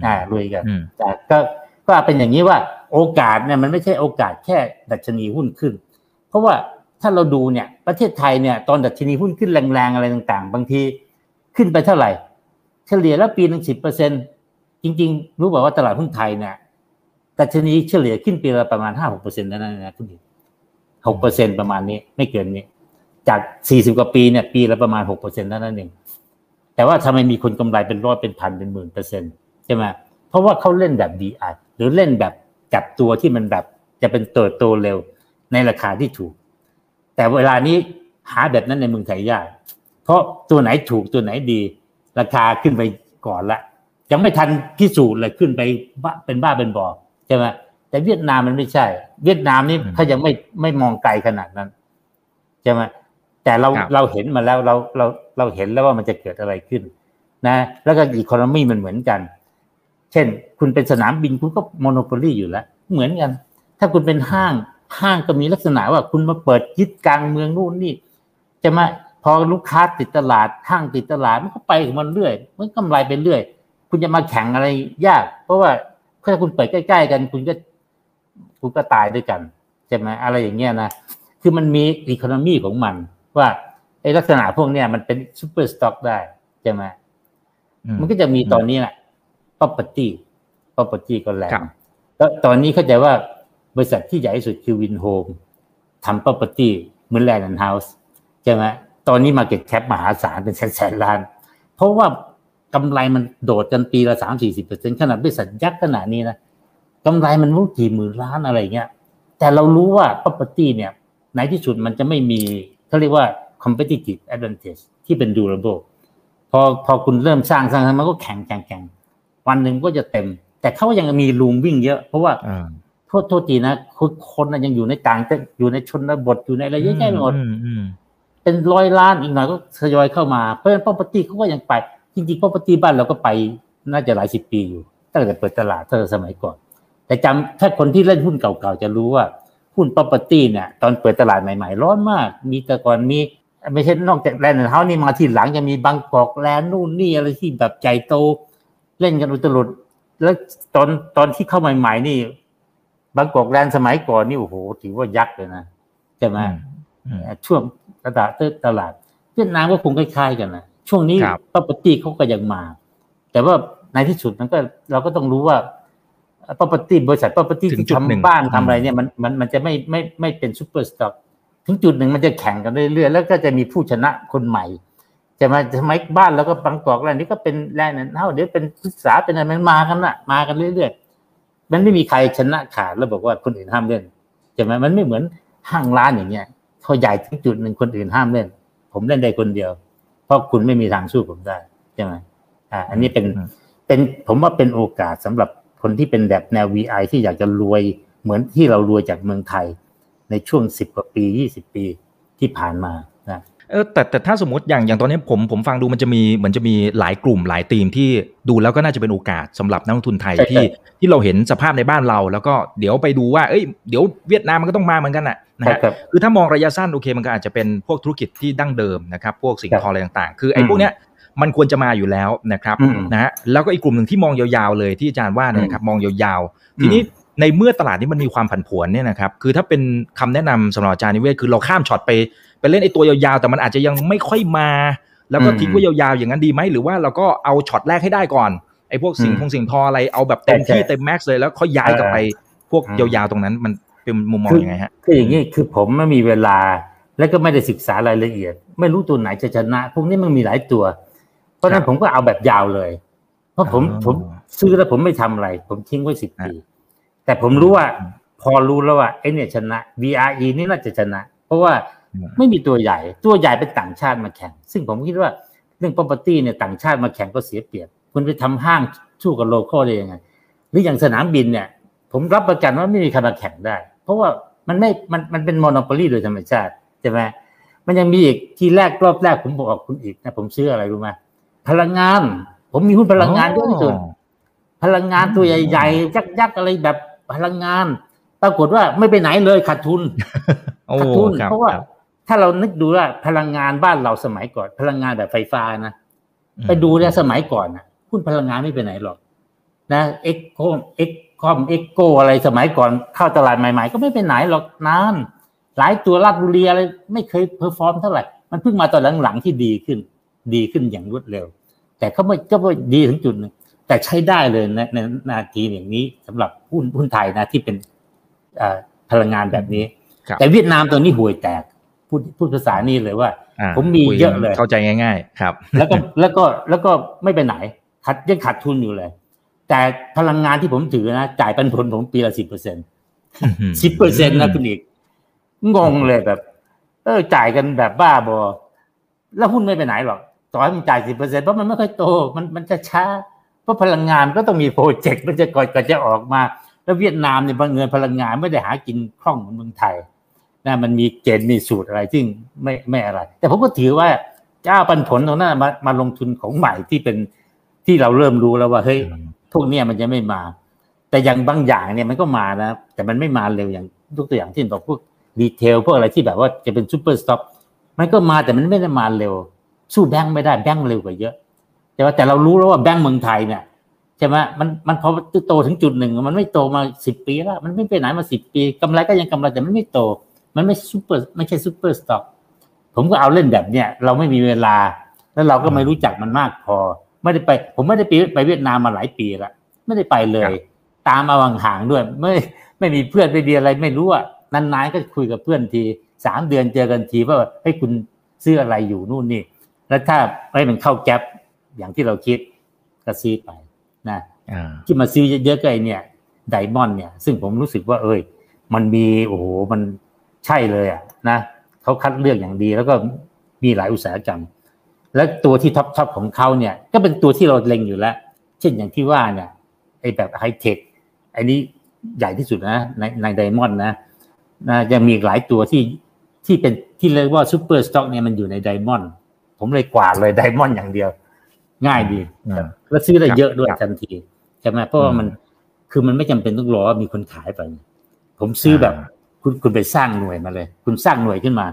อ่าลุยกันแต่ก็ก็เป็นอย่างนี้ว่าโอกาสเนี่ยมันไม่ใช่โอกาสแค่ดัชนีหุ้นขึ้น เพราะว่าถ้าเราดูเนี่ยประเทศไทยเนี่ยตอนดัชนีหุ้นขึ้นแรงๆอะไรต่างๆ บางทีขึ้นไปเท่าไหร่ เฉลี่ยแล้วปีหนึ่งสิบเปอร์เซ็นจริง ๆ รู้บอกว่าตลาดหุ้นไทยเนี่ยดัชนีเฉลี่ยขึ้นปีละประมาณห้าหกเปอร์เซ็นต์นั่นนะขึ้นหกเปอร์เซ็นประมาณนี้ ไม่เกินนี้ จากสี่สิบกว่าปีเนี่ยปีละประมาณหกเปอร์เซ็นต์นั่นเองแต่ว่าทำไมมีคนกำไรเป็นร้อยเป็นพันเป็นหมื่นเปอร์เซ็นต์ใช่ไหมเพราะว่าเขาเล่นแบบดีไอหรือเล่นแบบจับตัวที่มันแบบจะเป็นเติบโตเร็วในราคาที่ถูก แต่เวลานี้หาแบบนั้นในเมืองไทยยาก เพราะตัวไหนถูกตัวไหนดี ราคาขึ้นไปก่อนละยังไม่ทันพิสูจน์เลยขึ้นไปเป็นบ้าเป็นบอใช่ไหมแต่เวียดนามมันไม่ใช่ เวียดนามนี่เขายังไม่ไม่มองไกลขนาดนั้นใช่ไหมแต่แต่เราครับเราเห็นมาแล้วเราเราเราเห็นแล้วว่ามันจะเกิดอะไรขึ้น นะ แล้วก็อีโคโนมีมันเหมือนกัน เช่น คุณเป็นสนามบินคุณก็โมโนโปลีอยู่แล้ว เหมือนกัน ถ้าคุณเป็นห้างห้างก็มีลักษณะว่าคุณมาเปิดยึดกลางเมืองนู่นนี่จะมาพอลูกค้าติดตลาดห้างติดตลาดมันก็ไปของมันเรื่อยมันกำไรไปเรื่อย คุณจะมาแข่งอะไรยาก เพราะว่าถ้าคุณเปิดใกล้ ๆ กัน คุณก็คุณก็ตายด้วยกันใช่ไหมอะไรอย่างเงี้ยนะคือมันมี economy ของมัน ว่าไอ้ลักษณะพวกเนี้ยมันเป็น super stock ได้ใช่ไหมอืมันก็จะมีตอนนี้แหละ property property ก็แรงครับแล้วตอนนี้เข้าใจว่าบริษัทที่ใหญ่ที่สุดคือ Vinhomes ทำ property เหมือนแลนด์เฮาส์ใช่ไหมตอนนี้มาเก็ตแคปมหาศาลเป็นแสนแสนล้าน เพราะว่ากำไรมันโดดกันปีละสามสี่สิบเปอร์เซ็นขนาดบริษัทยักษ์ขนาดนี้นะกำไรมันรู้กี่หมื่นล้านอะไรเงี้ย แต่เรารู้ว่า property เนี่ยในที่สุดมันจะไม่มีเขาเรียกว่า competitive advantage ที่เป็น durable พอพอคุณเริ่มสร้างสร้างมันก็แข่งแข่งแข่ง วันหนึ่งก็จะเต็ม แต่เขายังมีรูมวิ่งเยอะ เพราะว่าอ่าโทษโทษทีนะคนคนน่ะยังอยู่ในต่างจังอยู่ในชนบทอยู่ในอะไรเยอะแยะไปหมดอืมอืมเป็นร้อยล้านอีกหน่อยก็ทยอยเข้ามาเพราะฉะนั้น property เขาก็ยังไป จริงๆ property บ้านเราก็ไปน่าจะหลายสิบปีอยู่ตั้งแต่เปิดตลาดตั้งแต่สมัยก่อน แต่จำถ้าคนที่เล่นหุ้นเก่าๆจะรู้ว่าหุ้น property เนี่ย ตอนเปิดตลาดใหม่ๆ ร้อนมาก มีแต่ก่อนมีไม่ใช่นอกจากแลนด์เฮาส์นี่มาที่หลังจะมีบางกอกแลนด์นู่นนี่อะไรที่แบบใหญ่โต เล่นกันอุตลุด แล้วตอนตอนที่เข้าใหม่ๆนี่บางกอกแลนด์สมัยก่อนนี่โอ้โหถือว่ายักษ์เลยนะใช่ไหมอืมช่วงตลาดตลาดเวียดนามก็คงคล้ายๆกันนะช่วงนี้ครับ property เขาก็ยังมา แต่ว่าในที่สุดมันก็เราก็ต้องรู้ว่า property บริษัท property ถึงที่จุดหนึ่งทำบ้านอืมทำอะไรเนี่ยมันมันมันจะไม่ไม่ไม่เป็นซูเปอร์สต็อกถึงจุดหนึ่งมันจะแข่งกันเรื่อยๆแล้วก็จะมีผู้ชนะคนใหม่ จะมาสมัยบ้านแล้วก็บางกอกแล้วนี่ก็เป็นแลนด์เท่าเดี๋ยวเป็นศึกษาเป็นอะไรมันมากันน่ะ มากันเรื่อยๆมันไม่มีใครชนะขาดแล้วบอกว่าคนอื่นห้ามเล่นใช่ไหมมันไม่เหมือนห้างร้านอย่างเงี้ยพอใหญ่ถึงจุดหนึ่งคนอื่นห้ามเล่น ผมเล่นได้คนเดียว เพราะคุณไม่มีทางสู้ผมได้ใช่ไหมอ่า อันนี้เป็นอืมเป็นผมว่าเป็นโอกาสสำหรับคนที่เป็นแบบแนว VI ที่อยากจะรวยเหมือนที่เรารวยจากเมืองไทย ในช่วงสิบกว่าปียี่สิบปีที่ผ่านมานะ เออแต่แต่ถ้าสมมติอย่างอย่างตอนนี้ผมผมฟังดูมันจะมีเหมือนจะมีหลายกลุ่มหลายทีมที่ดูแล้วก็น่าจะเป็นโอกาสสำหรับนักลงทุนไทยใช่ที่ใช่ที่เราเห็นสภาพในบ้านเรา แล้วก็เดี๋ยวไปดูว่าเอ้ยเดี๋ยวเวียดนามมันก็ต้องมาเหมือนกันน่ะนะใช่ฮะครับคือถ้ามองระยะสั้นโอเคมันก็อาจจะเป็นพวกธุรกิจที่ดั้งเดิมนะครับพวกสิ่งครับทออะไรต่างๆ คือไอ้อืมพวกเนี้ยมันควรจะมาอยู่แล้วนะครับอืมนะฮะแล้วก็อีกกลุ่มหนึ่งที่มองยาวๆเลยที่อาจารย์ว่าเนี่ยนะครับมองยาวๆทีนี้อืมในเมื่อตลาดนี้มันมีความผันผวนเนี่ยนะครับคือถ้าเป็นคำแนะนำสำหรับอาจารย์นิเวศคือเราข้ามช็อตไป ไปเล่นไอ้ตัวยาวๆแต่มันอาจจะยังไม่ค่อยมา แล้วก็อืมทิ้งไว้ยาวๆอย่างนั้นดีไหมหรือว่าเราก็เอาช็อตแรกให้ได้ก่อนไอ้พวกสิ่งอืมคงสิ่งทออะไรเอาแบบเต็มใช่ที่ใช่เต็มแม็กซ์เลยแล้วค่อยย้ายกลับไปพวกอืมยาวๆตรงนั้นมันเป็นมุมมองยังไงฮะคืออย่างนี้คือผมไม่มีเวลาแล้วก็ไม่ได้ศึกษารายละเอียด ไม่รู้ตัวไหนจะชนะ พวกนี้มันมีหลายตัว เพราะฉะนั้นผมก็เอาแบบยาวเลย เพราะผมอ๋อผมซื้อแล้วผมไม่ทำอะไร ผมทิ้งไว้สิบฮะปี แต่ผมรู้ว่าอืมพอรู้แล้วว่าไอ้เนี่ยชนะ VRE นี่น่าจะชนะ เพราะว่าอืม ไม่มีตัวใหญ่ ตัวใหญ่เป็นต่างชาติมาแข่ง ซึ่งผมคิดว่าเรื่อง property เนี่ยต่างชาติมาแข่งก็เสียเปรียบ คุณไปทำห้างสู้กับโลคอลได้ยังไง หรืออย่างสนามบินเนี่ย ผมรับประกันว่าไม่มีใครมาแข่งได้ เพราะว่ามันไม่ มันมันเป็นโมโนโปลีโดยธรรมชาติใช่ไหมมันยังมีอีกทีแรกรอบแรกผมบอกคุณอีกนะผมซื้ออะไรรู้ไหมพลังงาน ผมมีหุ้นพลังงานเยอะที่สุดพลังงานตัวใหญ่ๆยักษ์ๆอะไรแบบพลังงาน ปรากฏว่าไม่ไปไหนเลยขาดทุนโอ้ขาดทุนครับเพราะว่าครับ ถ้าเรานึกดูว่าพลังงานบ้านเราสมัยก่อน พลังงานแบบไฟฟ้านะอืมไปดูเนี่ยสมัยก่อนนะหุ้นพลังงานไม่ไปไหนหรอก นะเอ็กโคมเอ็กคอม EGCO อะไรสมัยก่อนเข้าตลาดใหม่ๆ ก็ไม่ไปไหนหรอกนานหลายตัวราชบุรีอะไรไม่เคย perform เท่าไหร่ มันเพิ่งมาตอนหลังๆที่ดีขึ้น ดีขึ้นอย่างรวดเร็ว แต่ก็ไม่ก็ไม่ดีถึงจุดหนึ่งแต่ใช้ได้เลยในในนาทีอย่างนี้สำหรับหุ้นหุ้นไทยนะที่เป็นเอ่อพลังงานแบบนี้ครับแต่เวียดนามตัวนี้ห่วยแตก พูดพูดภาษานี่เลยว่าอ่าผมมีคุเยอะเลย เข้าใจง่าย ๆ ครับ แล้วก็แล้วก็แล้วก็ไม่ไปไหนขาดยังขาดทุนอยู่เลย แต่พลังงานที่ผมถือนะจ่ายปันผลผมปีละสิบเปอร์เซ็นสิบเปอร์เซ็นต์นะคุณอีกงงเลยแบบ เออจ่ายกันแบบบ้าบอแล้วหุ้นไม่ไปไหนหรอกต่อให้มันจ่ายสิบเปอร์เซ็นเพราะมันไม่ค่อยโต มันมันจะช้า เพราะพลังงานก็ต้องมีโปรเจกต์มันจะก่อนก็จะออกมา แล้วเวียดนามเนี่ยบางเงินพลังงานไม่ได้หากินคล่องเหมือนเมืองไทย นะมันมีเกณฑ์มีสูตรอะไรซึ่งไม่ไม่อะไร แต่ผมก็ถือว่าเจ้าปันผลตรงนั้นมามาลงทุนของใหม่ที่เป็นที่เราเริ่มรู้แล้วว่าเฮ้ยพวกเนี้ยมันจะไม่มา แต่อย่างบางอย่างเนี่ยมันก็มานะแต่มันไม่มาเร็วอย่างยกตัวอย่างที่บอกพวกretail พวกอะไรที่แบบว่าจะเป็น super stock มันก็มาแต่มันไม่ได้มาเร็ว สู้แบงค์ไม่ได้แบงค์เร็วกว่าเยอะ แต่ว่าแต่เรารู้แล้วว่าแบงค์เมืองไทยเนี่ยใช่ไหมมันมันพอโตถึงจุดหนึ่ง มันไม่โตมาสิบปีแล้ว มันไม่ไปไหนมาสิบปีกำไรก็ยังกำไรแต่มันไม่โต มันไม่ซูเปอร์ไม่ใช่ super stock ผมก็เอาเล่นแบบเนี้ยเราไม่มีเวลา แล้วเราก็ไม่รู้จักมันมากพอ ไม่ได้ไป ผมไม่ได้ไปไปเวียดนามมาหลายปีแล้วไม่ได้ไปเลย ตามมาห่างๆด้วย ไม่ไม่มีเพื่อนไม่มีอะไรไม่รู้อะนานๆก็คุยกับเพื่อนทีสามเดือนเจอกันทีว่าให้คุณซื้ออะไรอยู่นู่นนี่ แล้วถ้าไม่มันเข้า gap อย่างที่เราคิดก็ซื้อไปนะที่มาซื้อเยอะๆก็ไอ้เนี่ย Diamond เนี่ย ซึ่งผมรู้สึกว่า เอ้ย มันมีโอ้โหมัน ใช่เลยอะนะเขาคัดเลือกอย่างดี แล้วก็มีหลายอุตสาหกรรม และตัวที่ top top ของเขาเนี่ย ก็เป็นตัวที่เราเล็งอยู่แล้ว เช่นอย่างที่ว่าเนี่ยไอ้แบบไฮเทคอันนี้ใหญ่ที่สุดนะ ในใน Diamond นะนะยังมีหลายตัวที่ที่เป็นที่เรียกว่า super stock เนี่ยมันอยู่ใน Diamond ผมเลยกวาดเลย Diamond อย่างเดียว ง่ายดีแล้วซื้อได้เยอะด้วยทันทีใช่ไหมเพราะว่ามันคือมันไม่จำเป็นต้องรอว่ามีคนขายไป ผมซื้อแบบ คุณคุณไปสร้างหน่วยมาเลย คุณสร้างหน่วยขึ้นมา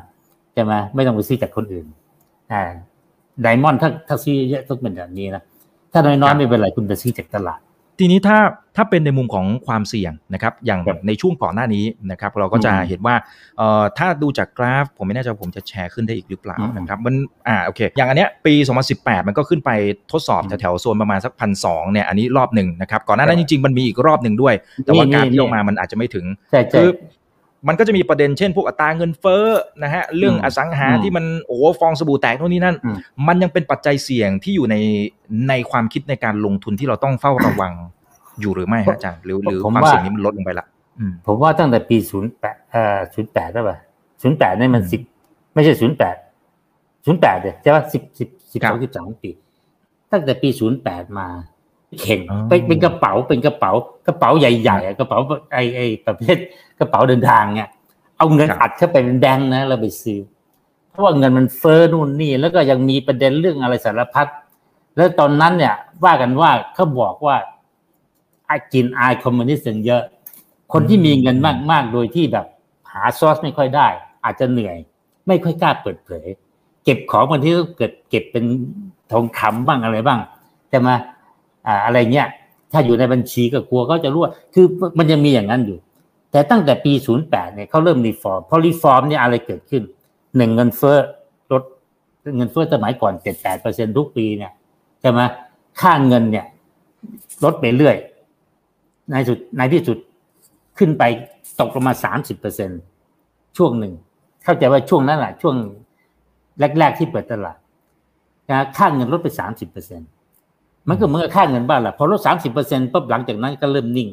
ใช่ไหมไม่ต้องไปซื้อจากคนอื่นอ่าไดมอนด์ถ้าถ้าซื้อเยอะต้องเป็นแบบนี้นะถ้าน้อยๆไม่เป็นไรคุณไปซื้อจากตลาด ทีนี้ถ้าถ้าเป็นในมุมของความเสี่ยงนะครับ อย่างในช่วงก่อนหน้านี้นะครับ เราก็จะเห็นว่าเอ่อถ้าดูจากกราฟ ผมไม่แน่ใจผมจะแชร์ขึ้นได้อีกหรือเปล่านะครับมันอ่าโอเค อย่างอันเนี้ยปี 2018 มันก็ขึ้นไปทดสอบแถวๆโซนประมาณสักพันสเนี่ยอันนี้รอบหนึ่งนะครับก่อนหน้านั้นจริงๆมันมีอีกรอบหนึ่งด้วย แต่ว่าการที่ออกมามันอาจจะไม่ถึงคือ มันก็จะมีประเด็นเช่นพวกอัตราเงินเฟ้อนะฮะเรื่องอสังหาที่มันโอ้ฟองสบู่แตกโน่นนี่นั่น มันยังเป็นปัจจัยเสี่ยงที่อยู่ในในความคิดในการลงทุนที่เราต้องเฝ้าระวังอยู่หรือไม่อาจารย์หรือหรือความเสี่ยงนี้มันลดลงไปละผมว่าตั้งแต่ปีศูนย์แปดเอ่อศูนย์แปดได้ป่ะศูนย์แปดนี่มันสิบไม่ใช่ศูนย์แปดศูนย์แปดเดียใช่ป่ะสิบสิบสิบสองสิบสองปี ตั้งแต่ปีศูนย์แปดมา เข่งไปเป็นกระเป๋าเป็นกระเป๋ากระเป๋าใหญ่ๆกระเป๋าไอไอประเภทกระเป๋าเดินทางเนี่ยเอาเงินอัดเข้าไปเป็นแดงนะเราไปซื้อเพราะว่าเงินมันเฟ้อนู่นนี่แล้วก็ยังมีประเด็นเรื่องอะไรสารพัดแล้วตอนนั้นเนี่ย ว่ากันว่าเขาบอกว่าไอกินไอคอมมิวนิสต์เยอะ คนที่มีเงินมากๆโดยที่แบบ หาซอสไม่ค่อยได้ อาจจะเหนื่อย ไม่ค่อยกล้าเปิดเผย เก็บของบางที่ก็เกิดเก็บเป็นทองคำบ้างอะไรบ้างจะมา อะไรเงี้ยถ้าอยู่ในบัญชีก็กลัวก็จะรั่วคือมันยังมีอย่างนั้นอยู่ แต่ตั้งแต่ปี 08 เนี่ยเขาเริ่ม reform พอ reform เนี่ยอะไรเกิดขึ้นหนึ่งเงินเฟ้อลดเงินเฟ้อสมัยก่อน 7-8%ทุกปีเนี่ยใช่ไหมค่าเงินเนี่ย ลดไปเรื่อย ในสุดในที่สุดขึ้นไปตกลงมาสามสิบเปอร์เซ็นช่วงหนึ่ง เข้าใจว่าช่วงนั้นแหละช่วงแรก ๆที่เปิดตลาดนะค่าเงินลดไปสา มสิบเปอร์เซ็นมันก็เมื่อค่าเงินบ้านแหละพอลดสามสิบเปอร์เซ็นต์ปุ๊บหลังจากนั้นก็เริ่มนิ่ง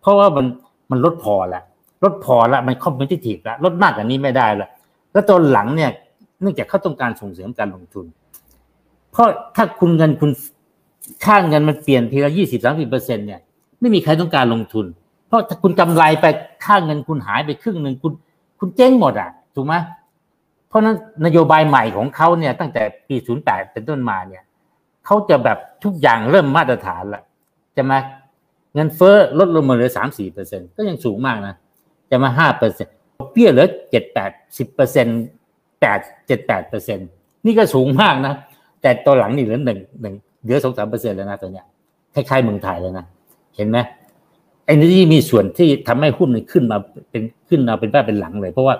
เพราะว่ามันมันลดพอละลดพอละมันคอมเพลติทีฟละลดมากกว่านี้ไม่ได้ละแล้วตอนหลังเนี่ยเนื่องจากเขาต้องการส่งเสริมการลงทุน เพราะถ้าคุณเงินคุณค่าเงินมันเปลี่ยนทีละยี่สิบสามสิบเปอร์เซ็นต์เนี่ยไม่มีใครต้องการลงทุน เพราะถ้าคุณกำไรไปค่าเงินคุณหายไปครึ่งหนึ่งคุณ คุณเจ๊งหมดอะถูกไหมเพราะนั้นนโยบายใหม่ของเขาเนี่ยตั้งแต่ปี 08 เป็นต้นมาเนี่ย เขาจะแบบทุกอย่างเริ่มมาตรฐานละจะมาเงินเฟ้อลดลงมาเหลือสามสี่เปอร์เซ็นก็ยังสูงมากนะ จะมาห้าเปอร์เซ็นต์เปี้ยเหลือเจ็ดแปดสิบเปอร์เซ็นต์แปดเจ็ดแปดเปอร์เซ็นต์นี่ก็สูงมากนะ แต่ตัวหลังนี่เหลือหนึ่งหนึ่งเหลือสองสามเปอร์เซ็นต์แล้วนะตัวเนี้ยคล้ายๆเมืองไทยเลยนะ เห็นไหมไอ้นี่มีส่วนที่ทำให้หุ้นมันขึ้นมาเป็นขึ้นมาเป็นบ้าเป็นหลังเลย เพราะว่า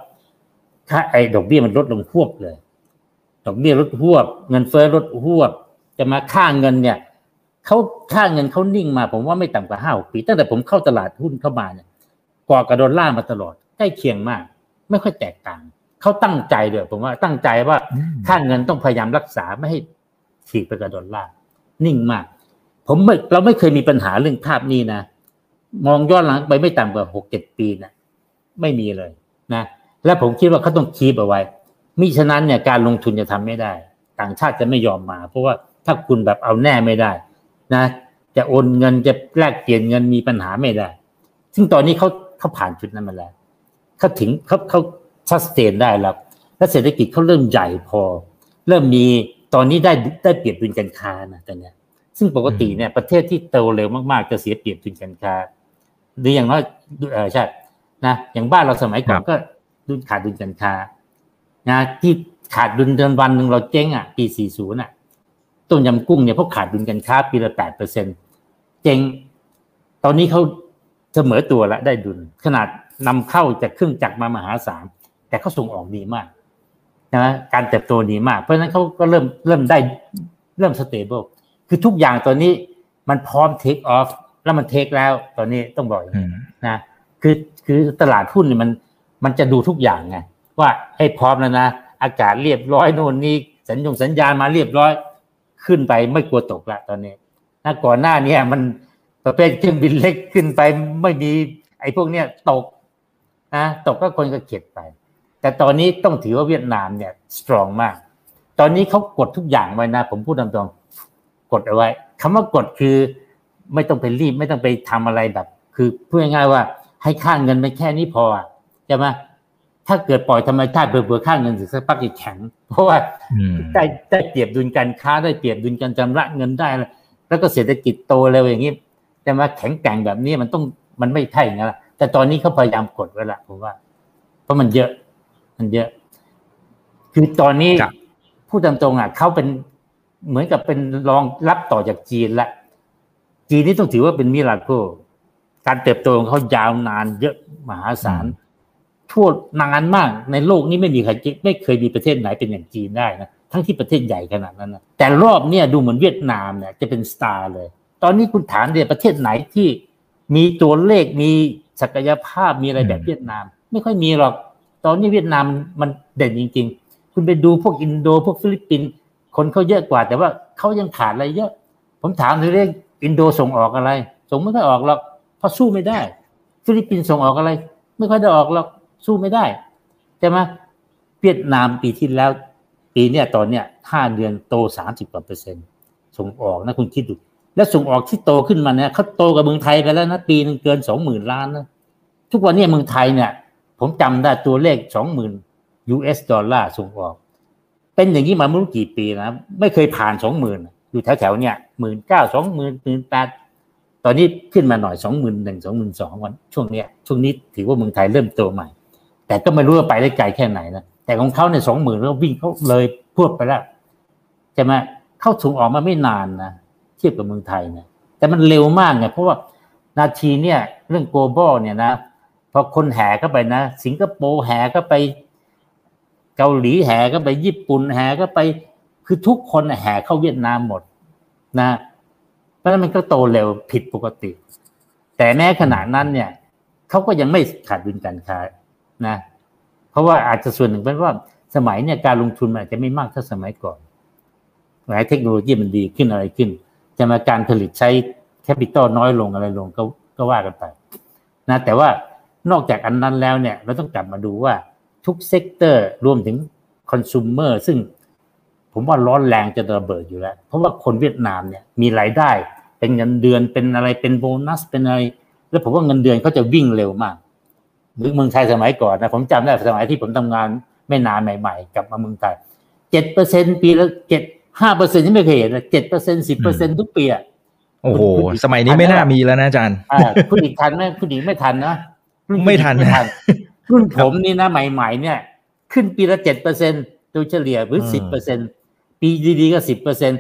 ถ้าไอ้ดอกเบี้ยมันลดลงหวบเลย ดอกเบี้ยลดหวบ เงินเฟ้อลดหวบ จะมาค่าเงินเนี่ยเขาค่าเงินเขานิ่งมา ผมว่าไม่ต่ำกว่าห้าปี ตั้งแต่ผมเข้าตลาดหุ้นเข้ามาเนี่ยกว่ากระโดนล่ามาตลอดใกล้เคียงมาก ไม่ค่อยแตกต่างเขาตั้งใจเด้อผมว่าตั้งใจว่าค่าเงินต้องพยายามรักษาไม่ให้ฉีกไปกระโดนล่านิ่งมาก ผมไม่เราไม่เคยมีปัญหาเรื่องภาพนี้นะมองย้อนหลังไปไม่ต่ำกว่าหกเจ็ดปีนะไม่มีเลยนะและผมคิดว่าเขาต้องคีบเอาไว้มิฉะนั้นเนี่ยการลงทุนจะทำไม่ได้ ต่างชาติจะไม่ยอมมา เพราะว่า ถ้าคุณแบบเอาแน่ไม่ได้ นะ จะโอนเงินจะแลกเปลี่ยนเงินมีปัญหาไม่ได้ ซึ่งตอนนี้เขาเขาผ่านจุดนั้นมาแล้วเขาถึงเขาเขาชัดเจนได้แล้ว และเศรษฐกิจเขาเริ่มใหญ่พอ เริ่มมีตอนนี้ได้ได้เปรียบดุลการค้านะตอนนี้ซึ่งปกติเนี่ยประเทศที่โตเร็วมากๆ จะเสียเปรียบดุลการค้าหรืออย่างน้อยเออใช่นะอย่างบ้านเราสมัยก่อนก็ดุลขาดดุลการค้านะที่ขาดดุลเดือนวันหนึ่งเราเจ๊งอะปีสี่ศูนย์อะ ต้มยำกุ้งเนี่ยพวกขาดดุลการค้าปีละแปดเปอร์เซ็นเจ๊งตอนนี้เขาเสมอตัวแล้วได้ดุล ขนาดนำเข้าจากเครื่องจักรมามหาศาลแต่เขาส่งออกดีมากนะการเติบโตดีมาก เพราะฉะนั้นเขาก็เริ่มเริ่มได้เริ่ม stable คือทุกอย่างตอนนี้มันพร้อม take off แล้วมัน take แล้วตอนนี้ต้องบอกอย่างนี้นะคือคือตลาดหุ้นเนี่ยมันมันจะดูทุกอย่างไงว่าให้พร้อมแล้วนะ อากาศเรียบร้อยโน่นนี่สัญญงสัญญาณมาเรียบร้อย ขึ้นไปไม่กลัวตกละตอนนี้ถ้าก่อนหน้านี้มันประเภทเครื่องบินเล็กขึ้นไปไม่มี ไอ้พวกเนี้ยตกนะตกก็คนก็เข็ดไป แต่ตอนนี้ต้องถือว่าเวียดนามเนี่ยสตรองมาก ตอนนี้เขากดทุกอย่างไว้นะ ผมพูดตรงๆกดเอาไว้คำว่ากดคือไม่ต้องไปรีบไม่ต้องไปทำอะไรแบบ คือพูดง่ายๆว่า ให้ค่าเงินไปแค่นี้พอใช่ไหม ถ้าเกิดปล่อยธรรมชาติเบื่อๆค่าเงินสักพักจะแข็ง เพราะว่าได้ได้เปรียบดุลการค้าได้เปรียบดุลการชำระเงินได้แล้วก็เศรษฐกิจโตเร็วอย่างนี้แต่มาแข็งแกร่งแบบนี้มันต้องมันไม่ใช่อย่างนั้นแต่ตอนนี้เขาพยายามกดไว้ละผมว่า เพราะมันเยอะ มันเยอะ คือตอนนี้พูดตรงๆอะเขาเป็นเหมือนกับเป็นรองรับต่อจากจีนละจีนนี่ต้องถือว่าเป็นมิราโกการเติบโตของเขายาวนานเยอะมหาศาล ทั่วนานมากในโลกนี้ไม่มีใครไม่เคยมีประเทศไหนเป็นอย่างจีนได้นะทั้งที่ประเทศใหญ่ขนาดนั้นนะแต่รอบเนี้ยดูเหมือนเวียดนามเนี่ยจะเป็น star เลย ตอนนี้คุณถามเดียประเทศไหนที่มีตัวเลขมีศักยภาพมีอะไรแบบเวียดนาม ไม่ค่อยมีหรอก ตอนนี้เวียดนามมันเด่นจริง ๆ คุณไปดูพวกอินโดพวกฟิลิปปินส์คนเขาเยอะกว่า แต่ว่าเขายังขาดอะไรเยอะ ผมถามถึงเรื่องอินโดส่งออกอะไร ส่งไม่ค่อยออกหรอกเพราะสู้ไม่ได้ ฟิลิปปินส์ส่งออกอะไร ไม่ค่อยได้ออกหรอก สู้ไม่ได้ใช่ไหมเวียดนามปีที่แล้ว ปีเนี้ยตอนเนี้ยห้าเดือนโตสามสิบกว่าเปอร์เซ็นต์ส่งออกนะคุณคิดดู แล้วส่งออกที่โตขึ้นมาเนี่ยเขาโตกับเมืองไทยไปแล้วนะปีนึงเกินสองหมื่นล้านนะทุกวันนี้เมืองไทยเนี่ย ผมจำได้ตัวเลขสองหมื่น US ดอลลาร์ส่งออก เป็นอย่างนี้มาไม่รู้กี่ปีนะ ไม่เคยผ่านสองหมื่นอยู่แถวๆเนี่ยหมื่นเก้าสองหมื่นหมื่นแปดตอนนี้ขึ้นมาหน่อยสองหมื่นหนึ่งสองหมื่นสองวันช่วงเนี้ยช่วงนี้ถือว่าเมืองไทยเริ่มโตใหม่ แต่ก็ไม่รู้ว่าไปได้ไกลแค่ไหนนะแต่ของเขาเนี่ยสองหมื่นแล้ววิ่งเขาเลยพวดไปแล้วใช่ไหมเข้าส่งออกมาไม่นานนะเทียบกับเมืองไทยนะแต่มันเร็วมากไงเพราะว่านาทีเนี่ยเรื่อง global เนี่ยนะพอคนแห่เข้าไปนะ สิงคโปร์แห่เข้าไป เกาหลีแห่เข้าไปญี่ปุ่นแห่เข้าไป คือทุกคนแห่เข้าเวียดนามหมดนะเพราะนั้นมันก็โตเร็วผิดปกติ แต่แม้ขนาดนั้นเนี่ยเขาก็ยังไม่ขาดดุลการค้า นะเพราะว่าอาจจะส่วนหนึ่งเป็นว่าสมัยเนี่ยการลงทุนมันอาจจะไม่มากเท่าสมัยก่อนหลายเทคโนโลยีมันดีขึ้นอะไรขึ้นจะมาการผลิตใช้แคปิตอลน้อยลงอะไรลงก็ก็ว่ากันไปนะแต่ว่านอกจากอันนั้นแล้วเนี่ย เราต้องกลับมาดูว่าทุกเซกเตอร์รวมถึงคอน sumer ซึ่งผมว่าร้อนแรงจะระเบิดอยู่แล้ว เพราะว่าคนเวียดนามเนี่ยมีรายได้ เป็นเงินเดือนเป็นอะไรเป็นโบนัสเป็นอะไร แล้วผมว่าเงินเดือนเขาจะวิ่งเร็วมาก หรือเมืองไทยสมัยก่อนนะผมจำได้สมัยที่ผมทำงานไม่นานใหม่ ๆกลับมาเมืองไทยเจ็ดเปอร์เซ็นปีละเจ็ดห้าเปอร์เซ็นที่ไม่เคยเห็นเจ็ดเปอร์เซ็นสิบเปอร์เซ็นทุกปีอะโอ้โห สมัยนี้ไม่น่ามีแล้วนะอาจารย์คุณอีกทันไหมคุณอีกไม่ทันนะไม่ทันไม่ทัน รุ่นผมนี่นะใหม่ ๆ เนี่ย ขึ้นปีละเจ็ดเปอร์เซ็นโดยเฉลี่ยหรือสิบเปอร์เซ็นปีดีๆก็สิบเปอร์เซ็น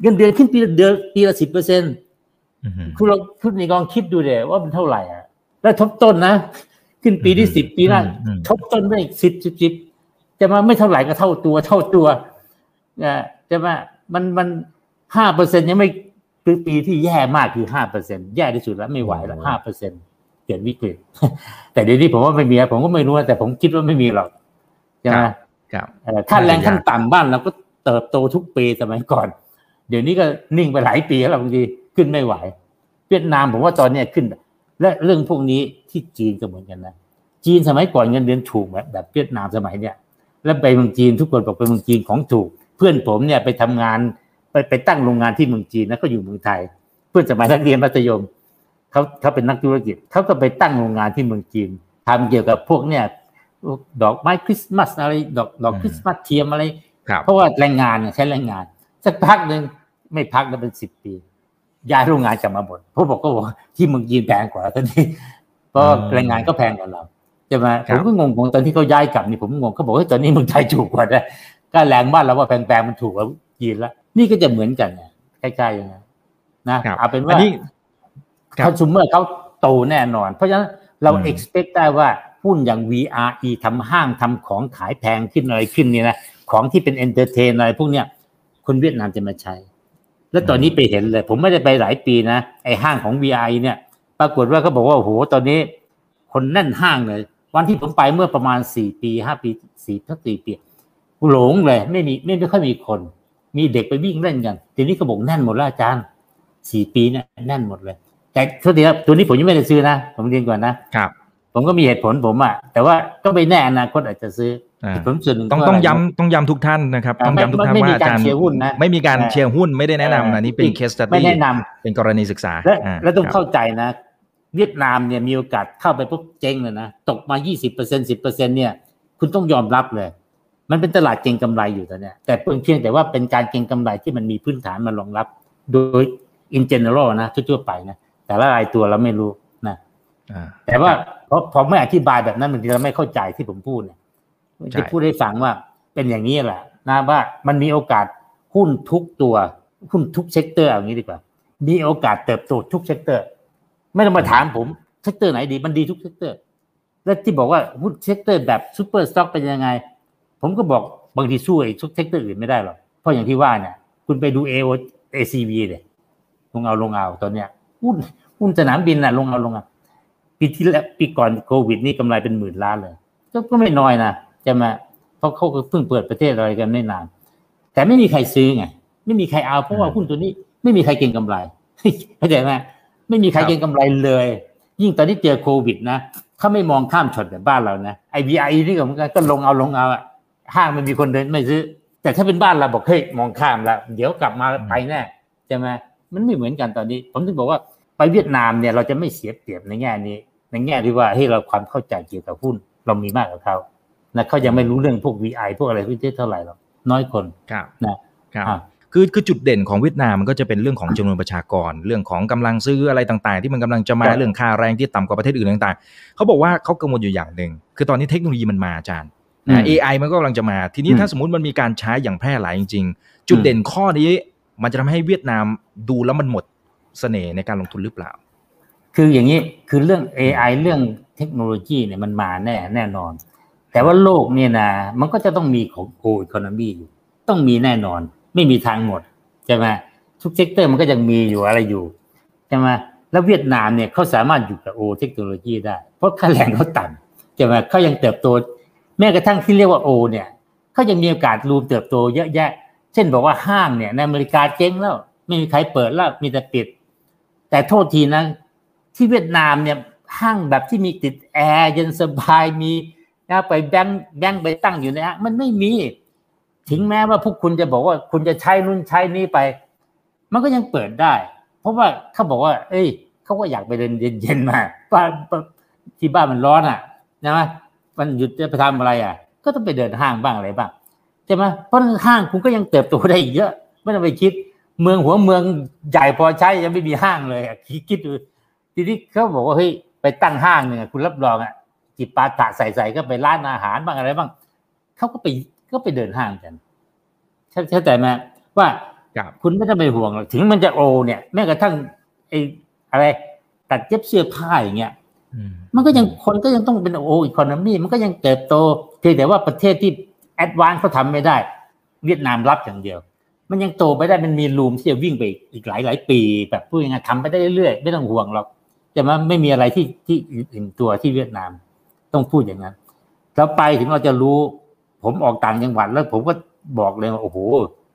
เงินเดือนขึ้นปีละเดือนปีละสิบเปอร์เซ็นคุณลองคุณนี่ลองคิดดูเดี๋ยว่ามันเท่าไหร่อะแล้วทบต้นนะ ขึ้นปีที่สิบปีนั้นทบต้นได้สิบสิบสิบจะมาไม่เท่าไหร่ก็เท่าตัว เท่าตัวนะจะมามันมันห้าเปอร์เซ็นยังไม่คือปีที่แย่มากคือห้าเปอร์เซ็นแย่ที่สุดแล้วไม่ไหวแล้วห้าเปอร์เซ็นเกิดวิกฤต แต่เดี๋ยวนี้ผมว่าไม่มีผมก็ไม่รู้แต่ผมคิดว่าไม่มีหรอกใช่ไหมขั้นแรงขั้นต่ำบ้านเราก็เติบโตทุกปีสมัยก่อน เดี๋ยวนี้ก็นิ่งไปหลายปีแล้วบางทีขึ้นไม่ไหว เวียดนามผมว่าตอนนี้ขึ้น และเรื่องพวกนี้ที่จีนก็เหมือนกันนะ จีนสมัยก่อนเงินเดือนถูกแบบแบบเวียดนามสมัยเนี้ยแล้วไปเมืองจีนทุกคนบอกไปเมืองจีนของถูก เพื่อนผมเนี่ยไปทำงานไปไปตั้งโรงงานที่เมืองจีนแล้วก็อยู่เมืองไทย เพื่อนสมัยนักเรียนมัธยมเขาเขาเป็นนักธุรกิจเขาก็ไปตั้งโรงงานที่เมืองจีนทำเกี่ยวกับพวกเนี่ยดอกไม้คริสต์มาสอะไรดอกดอกอืมคริสต์มาสเทียมอะไรครับเพราะว่าแรงงานเนี่ยใช้แรงงาน สักพักหนึ่งไม่พักแล้วเป็นสิบปี ย้ายโรงงานกลับมาบ่นเพราะบอกก็บอกว่าที่เมึงยีนแพงกว่าตอนนี้เพราะอืมแรงงานก็แพงกว่าเราใช่ไหมครัผบมก็งงๆตอนที่เขาย้ายกลับนี่ผมงงเขาบอกว่าตอนนี้เมึงไทยถูกกว่านะก็แรงบ้านเราว่าแพงๆมันถูกกว่ายีนละนี่ก็จะเหมือนกันเนี่ยใกล้ๆอย่างนั้นนะครับเอาเป็นอัว่านนี้ครับคอน sumer เขาโตแน่นอน เพราะฉะนั้นเราอืม expect ได้ว่าหุ้นอย่าง VRE ทำห้างทำของขายแพงขึ้นอะไรขึ้นเนี่ยนะของที่เป็น entertain อะไรพวกเนี้ยคนเวียดนามจะมาใช้ แล้วตอนนี้ไปเห็นเลย ผมไม่ได้ไปหลายปีนะ ไอห้างของ VRE เนี่ย ปรากฏว่าเขาบอกว่าโอ้โหตอนนี้ คนแน่นห้างเลย วันที่ผมไปเมื่อประมาณสี่ปีห้าปีสี่ทักสี่ปีหลงเลย ไม่มีไม่ไม่ค่อยมีคน มีเด็กไปวิ่งเล่นกันทีนี้ก็บอกแน่นหมดแล้วอาจารย์สี่ปีเนี่ยแน่นหมดเลย แต่โทษทีครับตัวนี้ผมยังไม่ได้ซื้อนะ ผมเรียนก่อนนะครับ ผมก็มีเหตุผลผมอะแต่ว่าก็ไม่แน่อนาคตอาจจะซื้ออ่าเห ตุผลส่วนหนึ่งต้องก็ต้องะไรย้ำต้องย้ำทุกท่านนะครับอ่าต้องย้ำทุกท่านไม่ว่ามีอาจารย์การเชียร์หุ้นนะไม่มีการอ่าเชียร์หุ้นไม่ได้แนะนำนะนี่เป็น case ไม่ study แนะนำเป็นกรณีศึกษา และอ่าและต้องครับเข้าใจนะ เวียดนามเนี่ยมีโอกาสเข้าไปปุ๊บเจ๊งเลยนะตกมา 20เปอร์เซ็นสิบเปอร์เซ็นเนี่ย คุณต้องยอมรับเลย มันเป็นตลาดเก็งกำไรอยู่ตอนเนี้ยแต่เพียงแต่ว่าเป็นการเก็งกำไรที่มันมีพื้นฐานมารองรับ โดย in general นะทั่วๆไปนะแต่ละรายตัวเราไม่รู้นะอ่าแต่ว่าเพราะพอไม่อธิบายแบบนั้นบางทีเราไม่เข้าใจที่ผมพูดเนี่ยใช่ จะพูดให้ฟังว่าเป็นอย่างนี้แหละนะว่ามันมีโอกาสหุ้นทุกตัว หุ้นทุก sector อย่างนี้ดีกว่า มีโอกาสเติบโตทุก sector ไม่ต้องมาถามผม sector ไหนดี มันดีทุก sector และที่บอกว่าหุ้น sector แบบ super stock เป็นยังไง ผมก็บอกบางทีสู้ไอ้ทุก sector อื่นไม่ได้หรอก เพราะอย่างที่ว่าเนี่ย คุณไปดูเอโอ ACV เลยลงเอาลงเอาตอนเนี้ยหุ้นหุ้นสนามบินน่ะลงเอาลงเอาปีที่แล้วปีก่อนโควิดนี่กำไรเป็นหมื่นล้านเลย ก็ไม่น้อยนะ จะมาเพราะเขาก็เพิ่งเปิดประเทศอะไรกันไม่นาน แต่ไม่มีใครซื้อไงไม่มีใครเอาเพราะว่าหุ้นตัวนี้ ไม่มีใครเก็งกำไรเข้าใจไหมไม่มีใครเก็งกำไรเลย ยิ่งตอนนี้เจอโควิดนะเขาไม่มองข้ามช็อตแบบบ้านเรานะไอบีไอนี่ก็เหมือนกันก็ลงเอาลงเอาอะห้างมันมีคนเดินไม่ซื้อ แต่ถ้าเป็นบ้านเราบอกเฮ้ยมองข้ามแล้วเดี๋ยวกลับมาไปแน่ใช่ไหมมันไม่เหมือนกันตอนนี้ ผมถึงบอกว่าไปเวียดนามเนี่ยเราจะไม่เสียเปรียบในแง่นี้ ในแง่ที่ว่าให้เราความเข้าใจเกี่ยวกับหุ้น เรามีมากกว่าเขา นะเขายังไม่รู้เรื่องพวก VI พวกอะไรพวกนี้เท่าไหร่หรอกน้อยคนครับนะครับอ่าคือคือจุดเด่นของเวียดนามมันก็จะเป็นเรื่องของจำนวนประชากร เรื่องของกำลังซื้ออะไรต่างๆ ที่มันกำลังจะมาครับเรื่องค่าแรงที่ต่ำกว่าประเทศอื่นต่างๆ เขาบอกว่าเขากังวลอยู่อย่างหนึ่งคือตอนนี้เทคโนโลยีมันมาอาจารย์อืมนะ AI มันก็กำลังจะมาทีนี้อืมถ้าสมมติมันมีการใช้อย่างแพร่หลายจริง ๆ จุดเด่นข้อนี้ มันจะทำให้เวียดนามดูแล้วมันหมดเสน่ห์ในการลงทุนหรือเปล่า คืออย่างนี้คือเรื่อง AI เรื่องเทคโนโลยีเนี่ยมันมาแน่แน่นอน แต่ว่าโลกเนี่ยนะมันก็จะต้องมีของ old economy อยู่ ต้องมีแน่นอน ไม่มีทางหมดใช่ไหมทุก sector มันก็ยังมีอยู่อะไรอยู่ใช่ไหมแล้วเวียดนามเนี่ยเขาสามารถอยู่กับ old technology ได้ เพราะค่าแรงเขาต่ำใช่ไหมเขายังเติบโต แม้กระทั่งที่เรียกว่าโอเนี่ยเขายังมีโอกาส room เติบโตเยอะแยะ เช่นบอกว่าห้างเนี่ยในอเมริกาเจ๊งแล้ว ไม่มีใครเปิดแล้วมีแต่ปิด แต่โทษทีนะที่เวียดนามเนี่ยห้างแบบที่มีติดแอร์เย็นสบายมี นะไปแบงค์แบงค์ไปตั้งอยู่นห้างมันไม่มี ถึงแม้ว่าพวกคุณจะบอกว่าคุณจะใช้นู่นใช้นี่ไป มันก็ยังเปิดได้ เพราะว่าเขาบอกว่า เอ้ยเขาก็อยากไปเดินเย็นๆมาบ้านที่บ้านมันร้อนอะนะมันหยุดจะไปทำอะไรอะ ก็ต้องไปเดินห้างบ้างอะไรบ้างใช่ไหมเพราะห้างคุณก็ยังเติบโตได้อีกเยอะ ไม่ต้องไปคิด เมืองหัวเมืองใหญ่พอใช้ยังไม่มีห้างเลยอะคิดคิดดูทีนี้เขาบอกว่าเฮ้ยไปตั้งห้างเนี่ยคุณรับรองอะ จิบปาถะใส่ใส่ก็ไปร้านอาหารบ้างอะไรบ้างเขาก็ไปก็ไปเดินห้างกันเข้าใจไหมว่าครับคุณไม่ต้องไปห่วงหรอกถึงมันจะโอเนี่ยแม้กระทั่งไอ้อะไร ตัดเย็บเสื้อผ้าอย่างเงี้ยอืมมันก็ยังคนก็ยังต้องเป็น old economy มันก็ยังเติบโตเพียงแต่ว่าประเทศที่ advance เขาทำไม่ได้ เวียดนามรับอย่างเดียว มันยังโตไปได้มันมี room ที่จะวิ่งไปอีกหลายหลายปี แบบพูดยังไงทำไปได้เรื่อยๆไม่ต้องห่วงหรอกแต่มันไม่มีอะไรที่ที่อื่นตัวที่เวียดนาม ต้องพูดอย่างนั้นเราไปถึงเราจะรู้ ผมออกต่างจังหวัดแล้ว ผมก็บอกเลยว่าโอ้โห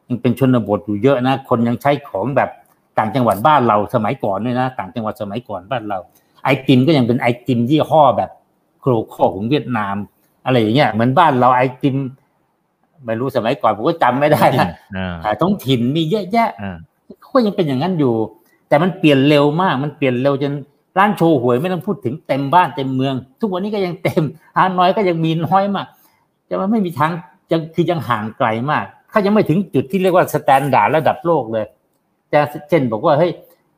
ยังเป็นชนบทอยู่เยอะนะ คนยังใช้ของแบบต่างจังหวัดบ้านเราสมัยก่อนด้วยนะ ต่างจังหวัดสมัยก่อนบ้านเรา ไอติมก็ยังเป็นไอติมยี่ห้อแบบโครโคของเวียดนาม อะไรอย่างเงี้ยเหมือนบ้านเราไอติมไม่รู้สมัยก่อนผมก็จำไม่ได้นะอ่าอ่าท้องถิ่นมีเยอะแยะอ่าเขาก็ยังเป็นอย่างนั้นอยู่ แต่มันเปลี่ยนเร็วมาก มันเปลี่ยนเร็วจน ร้านโชห่วยไม่ต้องพูดถึงเต็มบ้านเต็มเมือง ทุกวันนี้ก็ยังเต็มฮานอยก็ยังมีน้อยมากแต่ว่าไม่มีทางยังคือยังห่างไกลมากเขายังไม่ถึงจุดที่เรียกว่า standard ระดับโลกเลยแต่เช่นบอกว่าเฮ้ย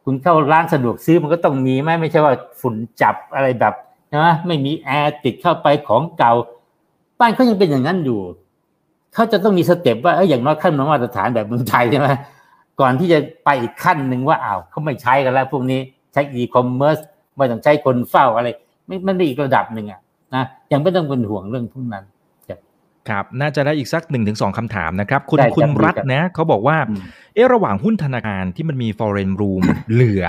คุณเข้าร้านสะดวกซื้อมันก็ต้องมีไหมไม่ใช่ว่าฝุ่นจับอะไรแบบนะไม่มีแอร์ติดเข้าไปของเก่า บ้านเขายังเป็นอย่างนั้นอยู่เขาจะต้องมีสเต็ปว่าเอออย่างน้อยขั้นมาตรฐานแบบเมืองไทยใช่ไหมก่อนที่จะไปอีกขั้นหนึ่งว่าอ้าวเขาไม่ใช้กันแล้วพวกนี้ ใช้อีคอมเมิร์ซไม่ต้องใช้คนเฝ้าอะไร ไม่มันได้อีกระดับหนึ่งอะนะยังไม่ต้องเป็นห่วงเรื่องพวกนั้นครับ น่าจะได้อีกสักหนึ่งถึงสองคำถามนะครับ คุณคุณรัฐนะเขาบอกว่า เออระหว่างหุ้นธนาคารที่มันมี foreign room เหลือ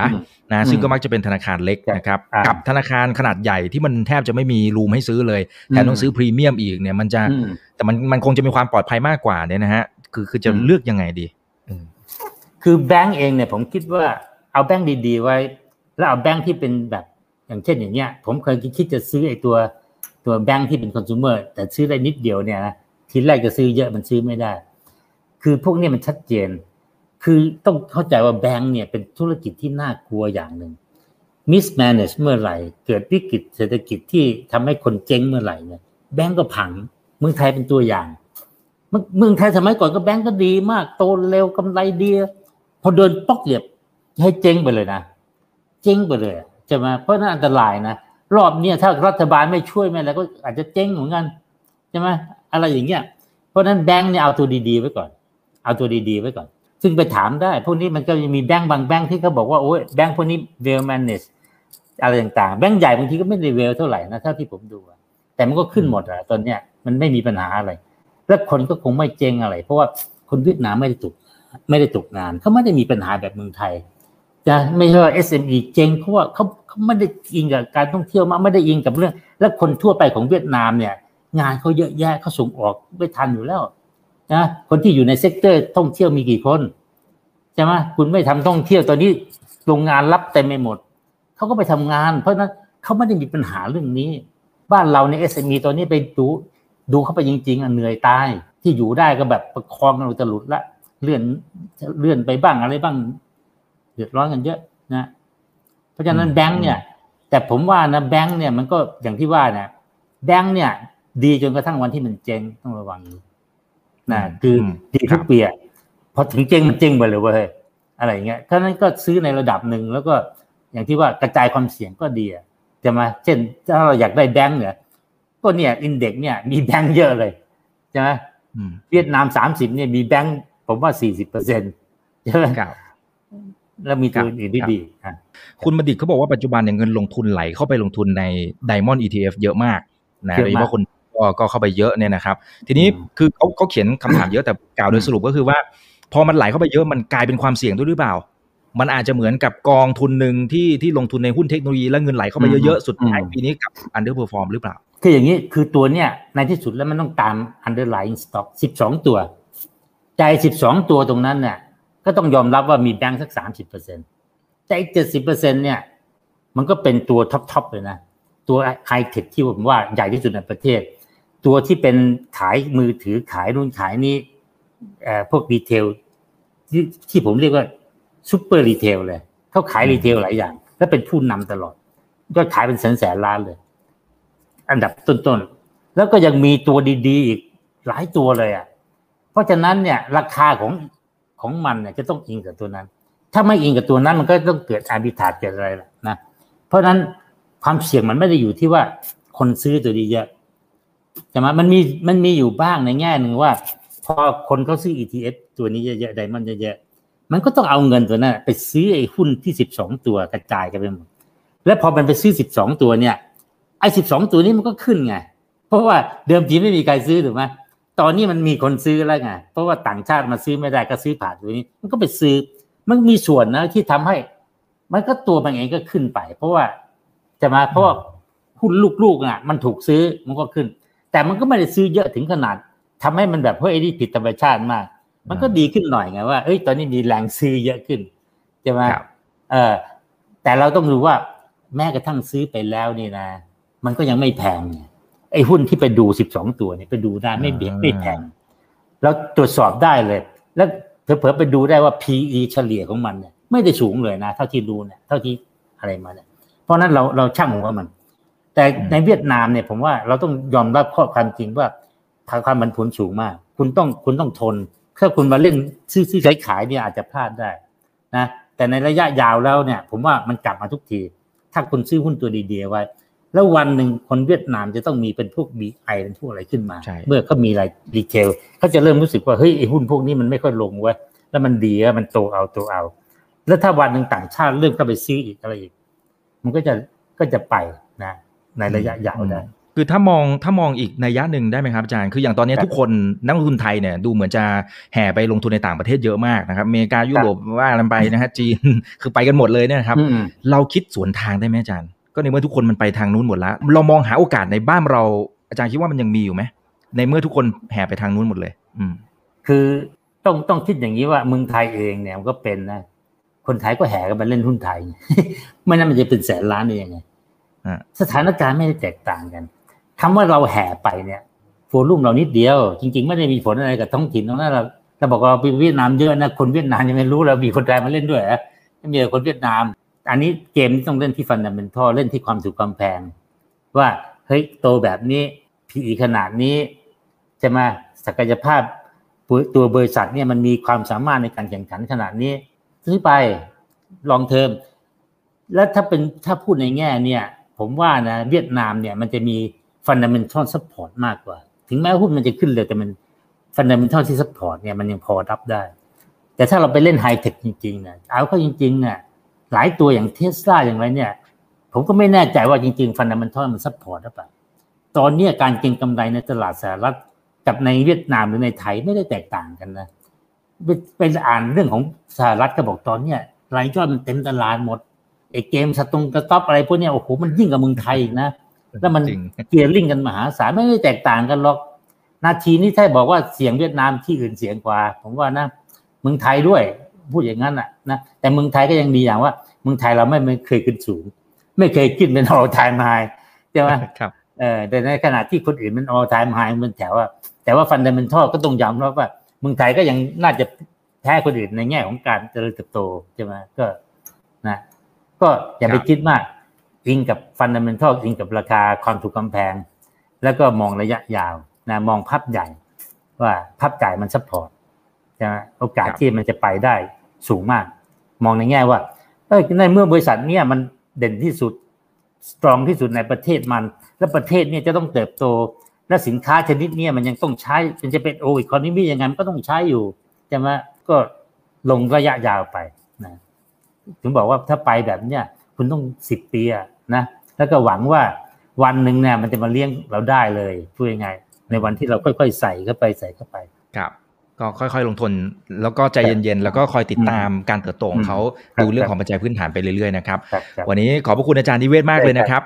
นะซึ่งก็มักจะเป็นธนาคารเล็กนะครับ กับธนาคารขนาดใหญ่ที่มันแทบจะไม่มีรูมให้ซื้อเลยแถมต้องซื้อพรีเมียมอีกเนี่ยมันจะแต่มันมันคงจะมีความปลอดภัยมากกว่าเนี่ยนะฮะคือคือจะเลือกยังไงดี คือแบงก์เองเนี่ยผมคิดว่าเอาแบงก์ดีๆไว้ แล้วเอาแบงก์ที่เป็นแบบอย่างเช่นอย่างเงี้ย ผมเคยคิดจะซื้อไอ้ตัวตัวแบงค์ที่เป็นคอน sumer แต่ซื้อได้นิดเดียวเนี่ยนะทีแรกจะซื้อเยอะมันซื้อไม่ได้ คือพวกนี้มันชัดเจน คือต้องเข้าใจว่าแบงค์เนี่ยเป็นธุรกิจที่น่ากลัวอย่างหนึ่ง mismanage เมื่อไหร่ เกิดวิกฤตเศรษฐกิจที่ทำให้คนเจ๊งเมื่อไหร่เนี่ยแบงก์ก็ผังเมืองไทยเป็นตัวอย่างเมืองไทยสมัยก่อนก็แบงก์ก็ดีมาก โตเร็วกำไรดีพอเดินป๊อกเหยียบให้เจ๊งไปเลยนะ เจ๊งไปเลยใช่ไหมเพราะนั้นอันตรายนะรอบเนี้ยถ้ารัฐบาลไม่ช่วยไม่อะไรก็อาจจะเจ๊งเหมือนกันใช่ไหมอะไรอย่างเงี้ยเพราะนั้นแบงค์เนี่ยเอาตัวดีๆไว้ก่อน เอาตัวดีๆไว้ก่อน ซึ่งไปถามได้ พวกนี้มันก็จะมีแบงค์บางแบงค์ที่เขาบอกว่าโอ้ยแบงค์พวกนี้เวลแมนเนสอะไรต่างๆ แบงค์ใหญ่บางทีก็ไม่ได้เวลเท่าไหร่นะเท่าที่ผมดูแต่มันก็ขึ้นหมดอะตอนเนี้ยมันไม่มีปัญหาอะไร แล้วคนก็คงไม่เจ๊งอะไร เพราะว่าคนเวียดนามไม่ได้ตกไม่ได้ตกงานเขาไม่ได้มีปัญหาแบบเมืองไทย จะไม่ใช่ว่า SME เจ๊งเพราะว่าเขาเขาไม่ได้อิงกับการท่องเที่ยวมากไม่ได้อิงกับเรื่อง แล้วคนทั่วไปของเวียดนามเนี่ย งานเขาเยอะแยะเขาส่งออกไม่ทันอยู่แล้วนะคนที่อยู่ใน sector ท่องเที่ยวมีกี่คนใช่ไหมคุณไม่ทำท่องเที่ยวตอนนี้โรงงานรับเต็มไปหมดเขาก็ไปทำงาน เพราะนั้นเขาไม่ได้มีปัญหาเรื่องนี้ บ้านเราใน SME ตอนนี้ไปดูดูเข้าไปจริงๆอะเหนื่อยตายที่อยู่ได้ก็แบบประคองกันจะหลุดละเลื่อนเลื่อนไปบ้างอะไรบ้าง เดือดร้อนกันเยอะนะ เพราะฉะนั้นแบงค์เนี่ย แต่ผมว่านะแบงค์เนี่ยมันก็อย่างที่ว่านะแบงค์เนี่ย ดีจนกระทั่งวันที่มันเจ๊งต้องระวังนะคือดีทุกปีพอถึงเจ๊งมันเจ๊งไปเลยเว้ยอะไรเงี้ยถ้านั้นก็ซื้อในระดับหนึ่งแล้วก็อย่างที่ว่ากระจายความเสี่ยงก็ดีจะมา เช่น ถ้าเราอยากได้แบงค์เนี่ยก็เนี่ยอินเด็กเนี่ย มีแบงค์เยอะเลยใช่ไหมเวียดนามสามสิบเนี่ยมีแบงค์ผมว่าสี่สิบเปอร์เซ็นต์ใช่ไหม แล้วมีตัวอื่นที่ดีคุณบดิตเขาบอกว่าปัจจุบันเนี่ยเงินลงทุนไหลเข้าไปลงทุนใน Diamond ETF เยอะมากนะโดยเฉพาะคนก็ก็เข้าไปเยอะเนี่ยนะครับ ทีนี้คือเขาเขาเขียนคำถามเยอะแต่กล่าวโดยสรุปก็คือว่า พอมันไหลเข้าไปเยอะมันกลายเป็นความเสี่ยงด้วยหรือเปล่า มันอาจจะเหมือนกับกองทุนหนึ่งที่ที่ลงทุนในหุ้นเทคโนโลยีแล้วเงินไหลเข้าไปเยอะๆสุดท้ายปีนี้กับ underperform หรือเปล่าคืออย่างนี้คือตัวเนี้ยในที่สุดแล้วมันต้องตาม underlying stock สิบสองตัว ใจสิบสองตัวตรงนั้นเนี่ย ก็ต้องยอมรับว่ามีแบงค์สักสามสิบเปอร์เซ็นตแต่อีกเจ็ดสิบเปอร์เซ็นเนี่ย มันก็เป็นตัว top ๆเลยนะ ตัวไฮเทคที่ผมว่าใหญ่ที่สุดในประเทศ ตัวที่เป็นขายมือถือขายนู่นขายนี่พวก retail ที่ที่ผมเรียกว่า super retail เลยเขาขายรีเทลหลายอย่าง และเป็นผู้นำตลอดก็ขายเป็นแสนแสนล้านเลย อันดับต้นๆ แล้วก็ยังมีตัวดีๆอีกหลายตัวเลยอะ เพราะฉะนั้นเนี่ย ราคาของ ของมันเนี่ยจะต้องอิงกับตัวนั้น ถ้าไม่อิงกับตัวนั้นมันก็ต้องเกิดอาบิทาเกิดอะไรล่ะนะ เพราะฉะนั้นความเสี่ยงมันไม่ได้อยู่ที่ว่าคนซื้อตัวดีเยอะใช่ไหมมันมีมันมีอยู่บ้างในแง่หนึ่งว่า พอคนเขาซื้อ ETF ตัวนี้เยอะๆไดมันเยอะๆมันก็ต้องเอาเงินตัวนั้นไปซื้อไอ้หุ้นที่สิบสองตัวกระจายกันไปหมดแล้วพอมันไปซื้อสิบสองตัวเนี่ยไอ้สิบสองตัวนี้มันก็ขึ้นไง เพราะว่าเดิมทีไม่มีใครซื้อถูกไหม ตอนนี้มันมีคนซื้อแล้วไงเพราะว่าต่างชาติมาซื้อไม่ได้ก็ซื้อผ่านตัวนี้ มันก็ไปซื้อ มันมีส่วนนะที่ทำให้ มันก็ตัวมันเองก็ขึ้นไป เพราะว่าจะมาเพราะหุ้นลูกๆอะ มันถูกซื้อมันก็ขึ้น แต่มันก็ไม่ได้ซื้อเยอะถึงขนาดทำให้มันแบบเฮ้ยนี่ผิดธรรมชาติมาก มันก็ดีขึ้นหน่อยไงว่าเอ้ยตอนนี้มีแรงซื้อเยอะขึ้นใช่ไหมเออแต่เราต้องรู้ว่าแม้กระทั่งซื้อไปแล้วนี่นะ มันก็ยังไม่แพงไง ไอ้หุ้นที่ไปดูสิบสองตัวเนี่ยไปดูได้ไม่เบียดไม่แพงแล้วตรวจสอบได้เลย แล้วเผลอๆไปดูได้ว่า PE เฉลี่ยของมันเนี่ยไม่ได้สูงเลยนะ เท่าที่ดูเนี่ยเท่าที่อะไรมาเนี่ยเพราะนั้นเราเราช่างหัวมัน แต่ในเวียดนามเนี่ยผมว่าเราต้องยอมรับข้อความจริงว่าความมันผลสูงมาก คุณต้องคุณต้องทนถ้าคุณมาเล่นซื้อซื้อขายขายเนี่ยอาจจะพลาดได้นะแต่ในระยะยาวแล้วเนี่ย ผมว่ามันกลับมาทุกที ถ้าคุณซื้อหุ้นตัวดีๆไว้ แล้ววันหนึ่งคนเวียดนามจะต้องมีเป็นพวกบีไอเป็นพวกอะไรขึ้นมา เมื่อเขามีอะไรดีเทลเขาจะเริ่มรู้สึกว่าเฮ้ยไอหุ้นพวกนี้มันไม่ค่อยลงเว้ยแล้วมันดีแล้วมันโตเอาโตเอา แล้วถ้าวันหนึ่งต่างชาติเริ่มเข้าไปซื้ออีกอะไรอีก มันก็จะก็จะไปนะ ในระยะยาวได้คือถ้ามองถ้ามองอีกในยะหนึ่งได้ไหมครับอาจารย์คืออย่างตอนนี้ทุกคนนักลงทุนไทยเนี่ยดูเหมือนจะแห่ไปลงทุนในต่างประเทศเยอะมากนะครับอเมริกายุโรปว่ากันไปนะฮะจีนคือไปกันหมดเลยเนี่ยครับ เราคิดสวนทางได้ไหมอาจารย์ ก็ในเมื่อทุกคนมันไปทางนู้นหมดแล้ว เรามองหาโอกาสในบ้านเรา อาจารย์คิดว่ามันยังมีอยู่ไหมในเมื่อทุกคนแห่ไปทางนู้นหมดเลย อืม คือต้องต้องคิดอย่างนี้ว่าเมืองไทยเองเนี่ยมันก็เป็นนะคนไทยก็แห่กันมาเล่นหุ้นไทยไม่นั้นมันจะเป็นแสนล้านได้ยังไงสถานการณ์ไม่ได้แตกต่างกันคำว่าเราแห่ไปเนี่ยโฟลุ่มเรานิดเดียว จริง ๆ ไม่ได้มีผลอะไรกับท้องถิ่นตรงนั้นเราเราบอกว่าเวียดนามเยอะนะคนเวียดนามยังไม่รู้เรามีคนไทยมาเล่นด้วยอะไม่มีคนเวียดนาม อันนี้เกมที่ต้องเล่นที่ฟันดัมเบลท่อเล่นที่ความถูกความแพง ว่าเฮ้ยโตแบบนี้ PE ขนาดนี้จะมาศักยภาพตัวบริษัทเนี่ยมันมีความสามารถในการแข่งขันขนาดนี้ ซื้อไป long term แล้วถ้าเป็นถ้าพูดในแง่เนี่ย ผมว่านะเวียดนามเนี่ยมันจะมี fundamental support มากกว่า ถึงแม้หุ้นมันจะขึ้นเลยแต่มัน fundamental ที่ support เนี่ยมันยังพอรับได้ แต่ถ้าเราไปเล่นไฮเทคจริงๆนี่ยเอาเข้าจริงๆเนี่ย หลายตัวอย่างเทสลาอย่างไรเนี่ย ผมก็ไม่แน่ใจว่าจริง ๆ fundamental มัน support หรือเปล่าตอนนี้การเก็งกำไรในตลาดสหรัฐกับในเวียดนามหรือในไทยไม่ได้แตกต่างกันนะไปอ่านเรื่องของสหรัฐก็บอกตอนเนี้ยรายย่อยมันเต็มตลาดหมดไอ้เกมสตุงกระต๊อบอะไรพวกนี้โอ้โหมันยิ่งกับเมืองไทยอีกนะแล้วมันเกียร์ลิงกันมหาศาลไม่ได้แตกต่างกันหรอกนาทีนี้ถ้าบอกว่าเสียงเวียดนามที่อื่นเสียงกว่า ผมว่านะเมืองไทยด้วย พูดอย่างนั้นอะนะแต่เมืองไทยก็ยังดีอย่างว่าเมืองไทยเราไม่ไม่เคยขึ้นสูง ไม่เคยขึ้นเป็น all-time high ใช่ไหมครับเออแต่ในขณะที่คนอื่นมัน all-time high มันแถวว่า แต่ว่า fundamental ก็ต้องย้ำว่าเมืองไทยก็ยังน่าจะแพ้คนอื่นในแง่ของการเจริญเติบโตใช่ไหมก็นะก็อย่าไปคิดมากอิงกับ fundamental อิงกับราคาความถูกกับแพง แล้วก็มองระยะยาวนะมองภาพใหญ่ว่าภาพใหญ่มัน support จะโอกาสที่มันจะไปได้ สูงมาก มองในแง่ว่าเออในเมื่อบริษัทเนี้ยมันเด่นที่สุดสตรองที่สุดในประเทศมัน และประเทศเนี่ยจะต้องเติบโต และสินค้าชนิดนี้มันยังต้องใช้มันจะเป็นโออีคอนมียังไงมันก็ต้องใช้อยู่ใช่ไหมก็ลงระยะยาวไปนะถึงบอกว่าถ้าไปแบบเนี้ยคุณต้องสิบปีะนะแล้วก็หวังว่าวันหนึ่งเนี่ยมันจะมาเลี้ยงเราได้เลยพูดยังไง ในวันที่เราค่อยๆใส่เข้าไปใส่เข้าไปครับ ก็ค่อยๆ ลงทุนแล้วก็ใจเย็นๆ แล้วก็คอยติดตามการเติบโตของเขาดูเรื่องของปัจจัยพื้นฐานไปเรื่อยๆนะครับวันนี้ขอบพระคุณอาจารย์นิเวศมากเลยนะครับ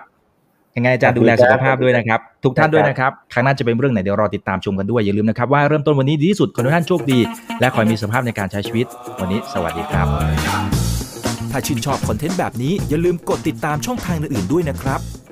ยังไงอาจารย์ดูแลสุขภาพด้วยนะครับ ทุกท่านด้วยนะครับครั้งหน้าจะเป็นเรื่องไหนเดี๋ยวรอติดตามชมกันด้วยอย่าลืมนะครับว่าเริ่มต้นวันนี้ดีที่สุดขอให้ท่านโชคดี และขอมีสภาพในการใช้ชีวิต วันนี้สวัสดีครับ ถ้าชื่นชอบคอนเทนต์แบบนี้อย่าลืมกดติดตามช่องทางอื่นๆด้วยนะครับ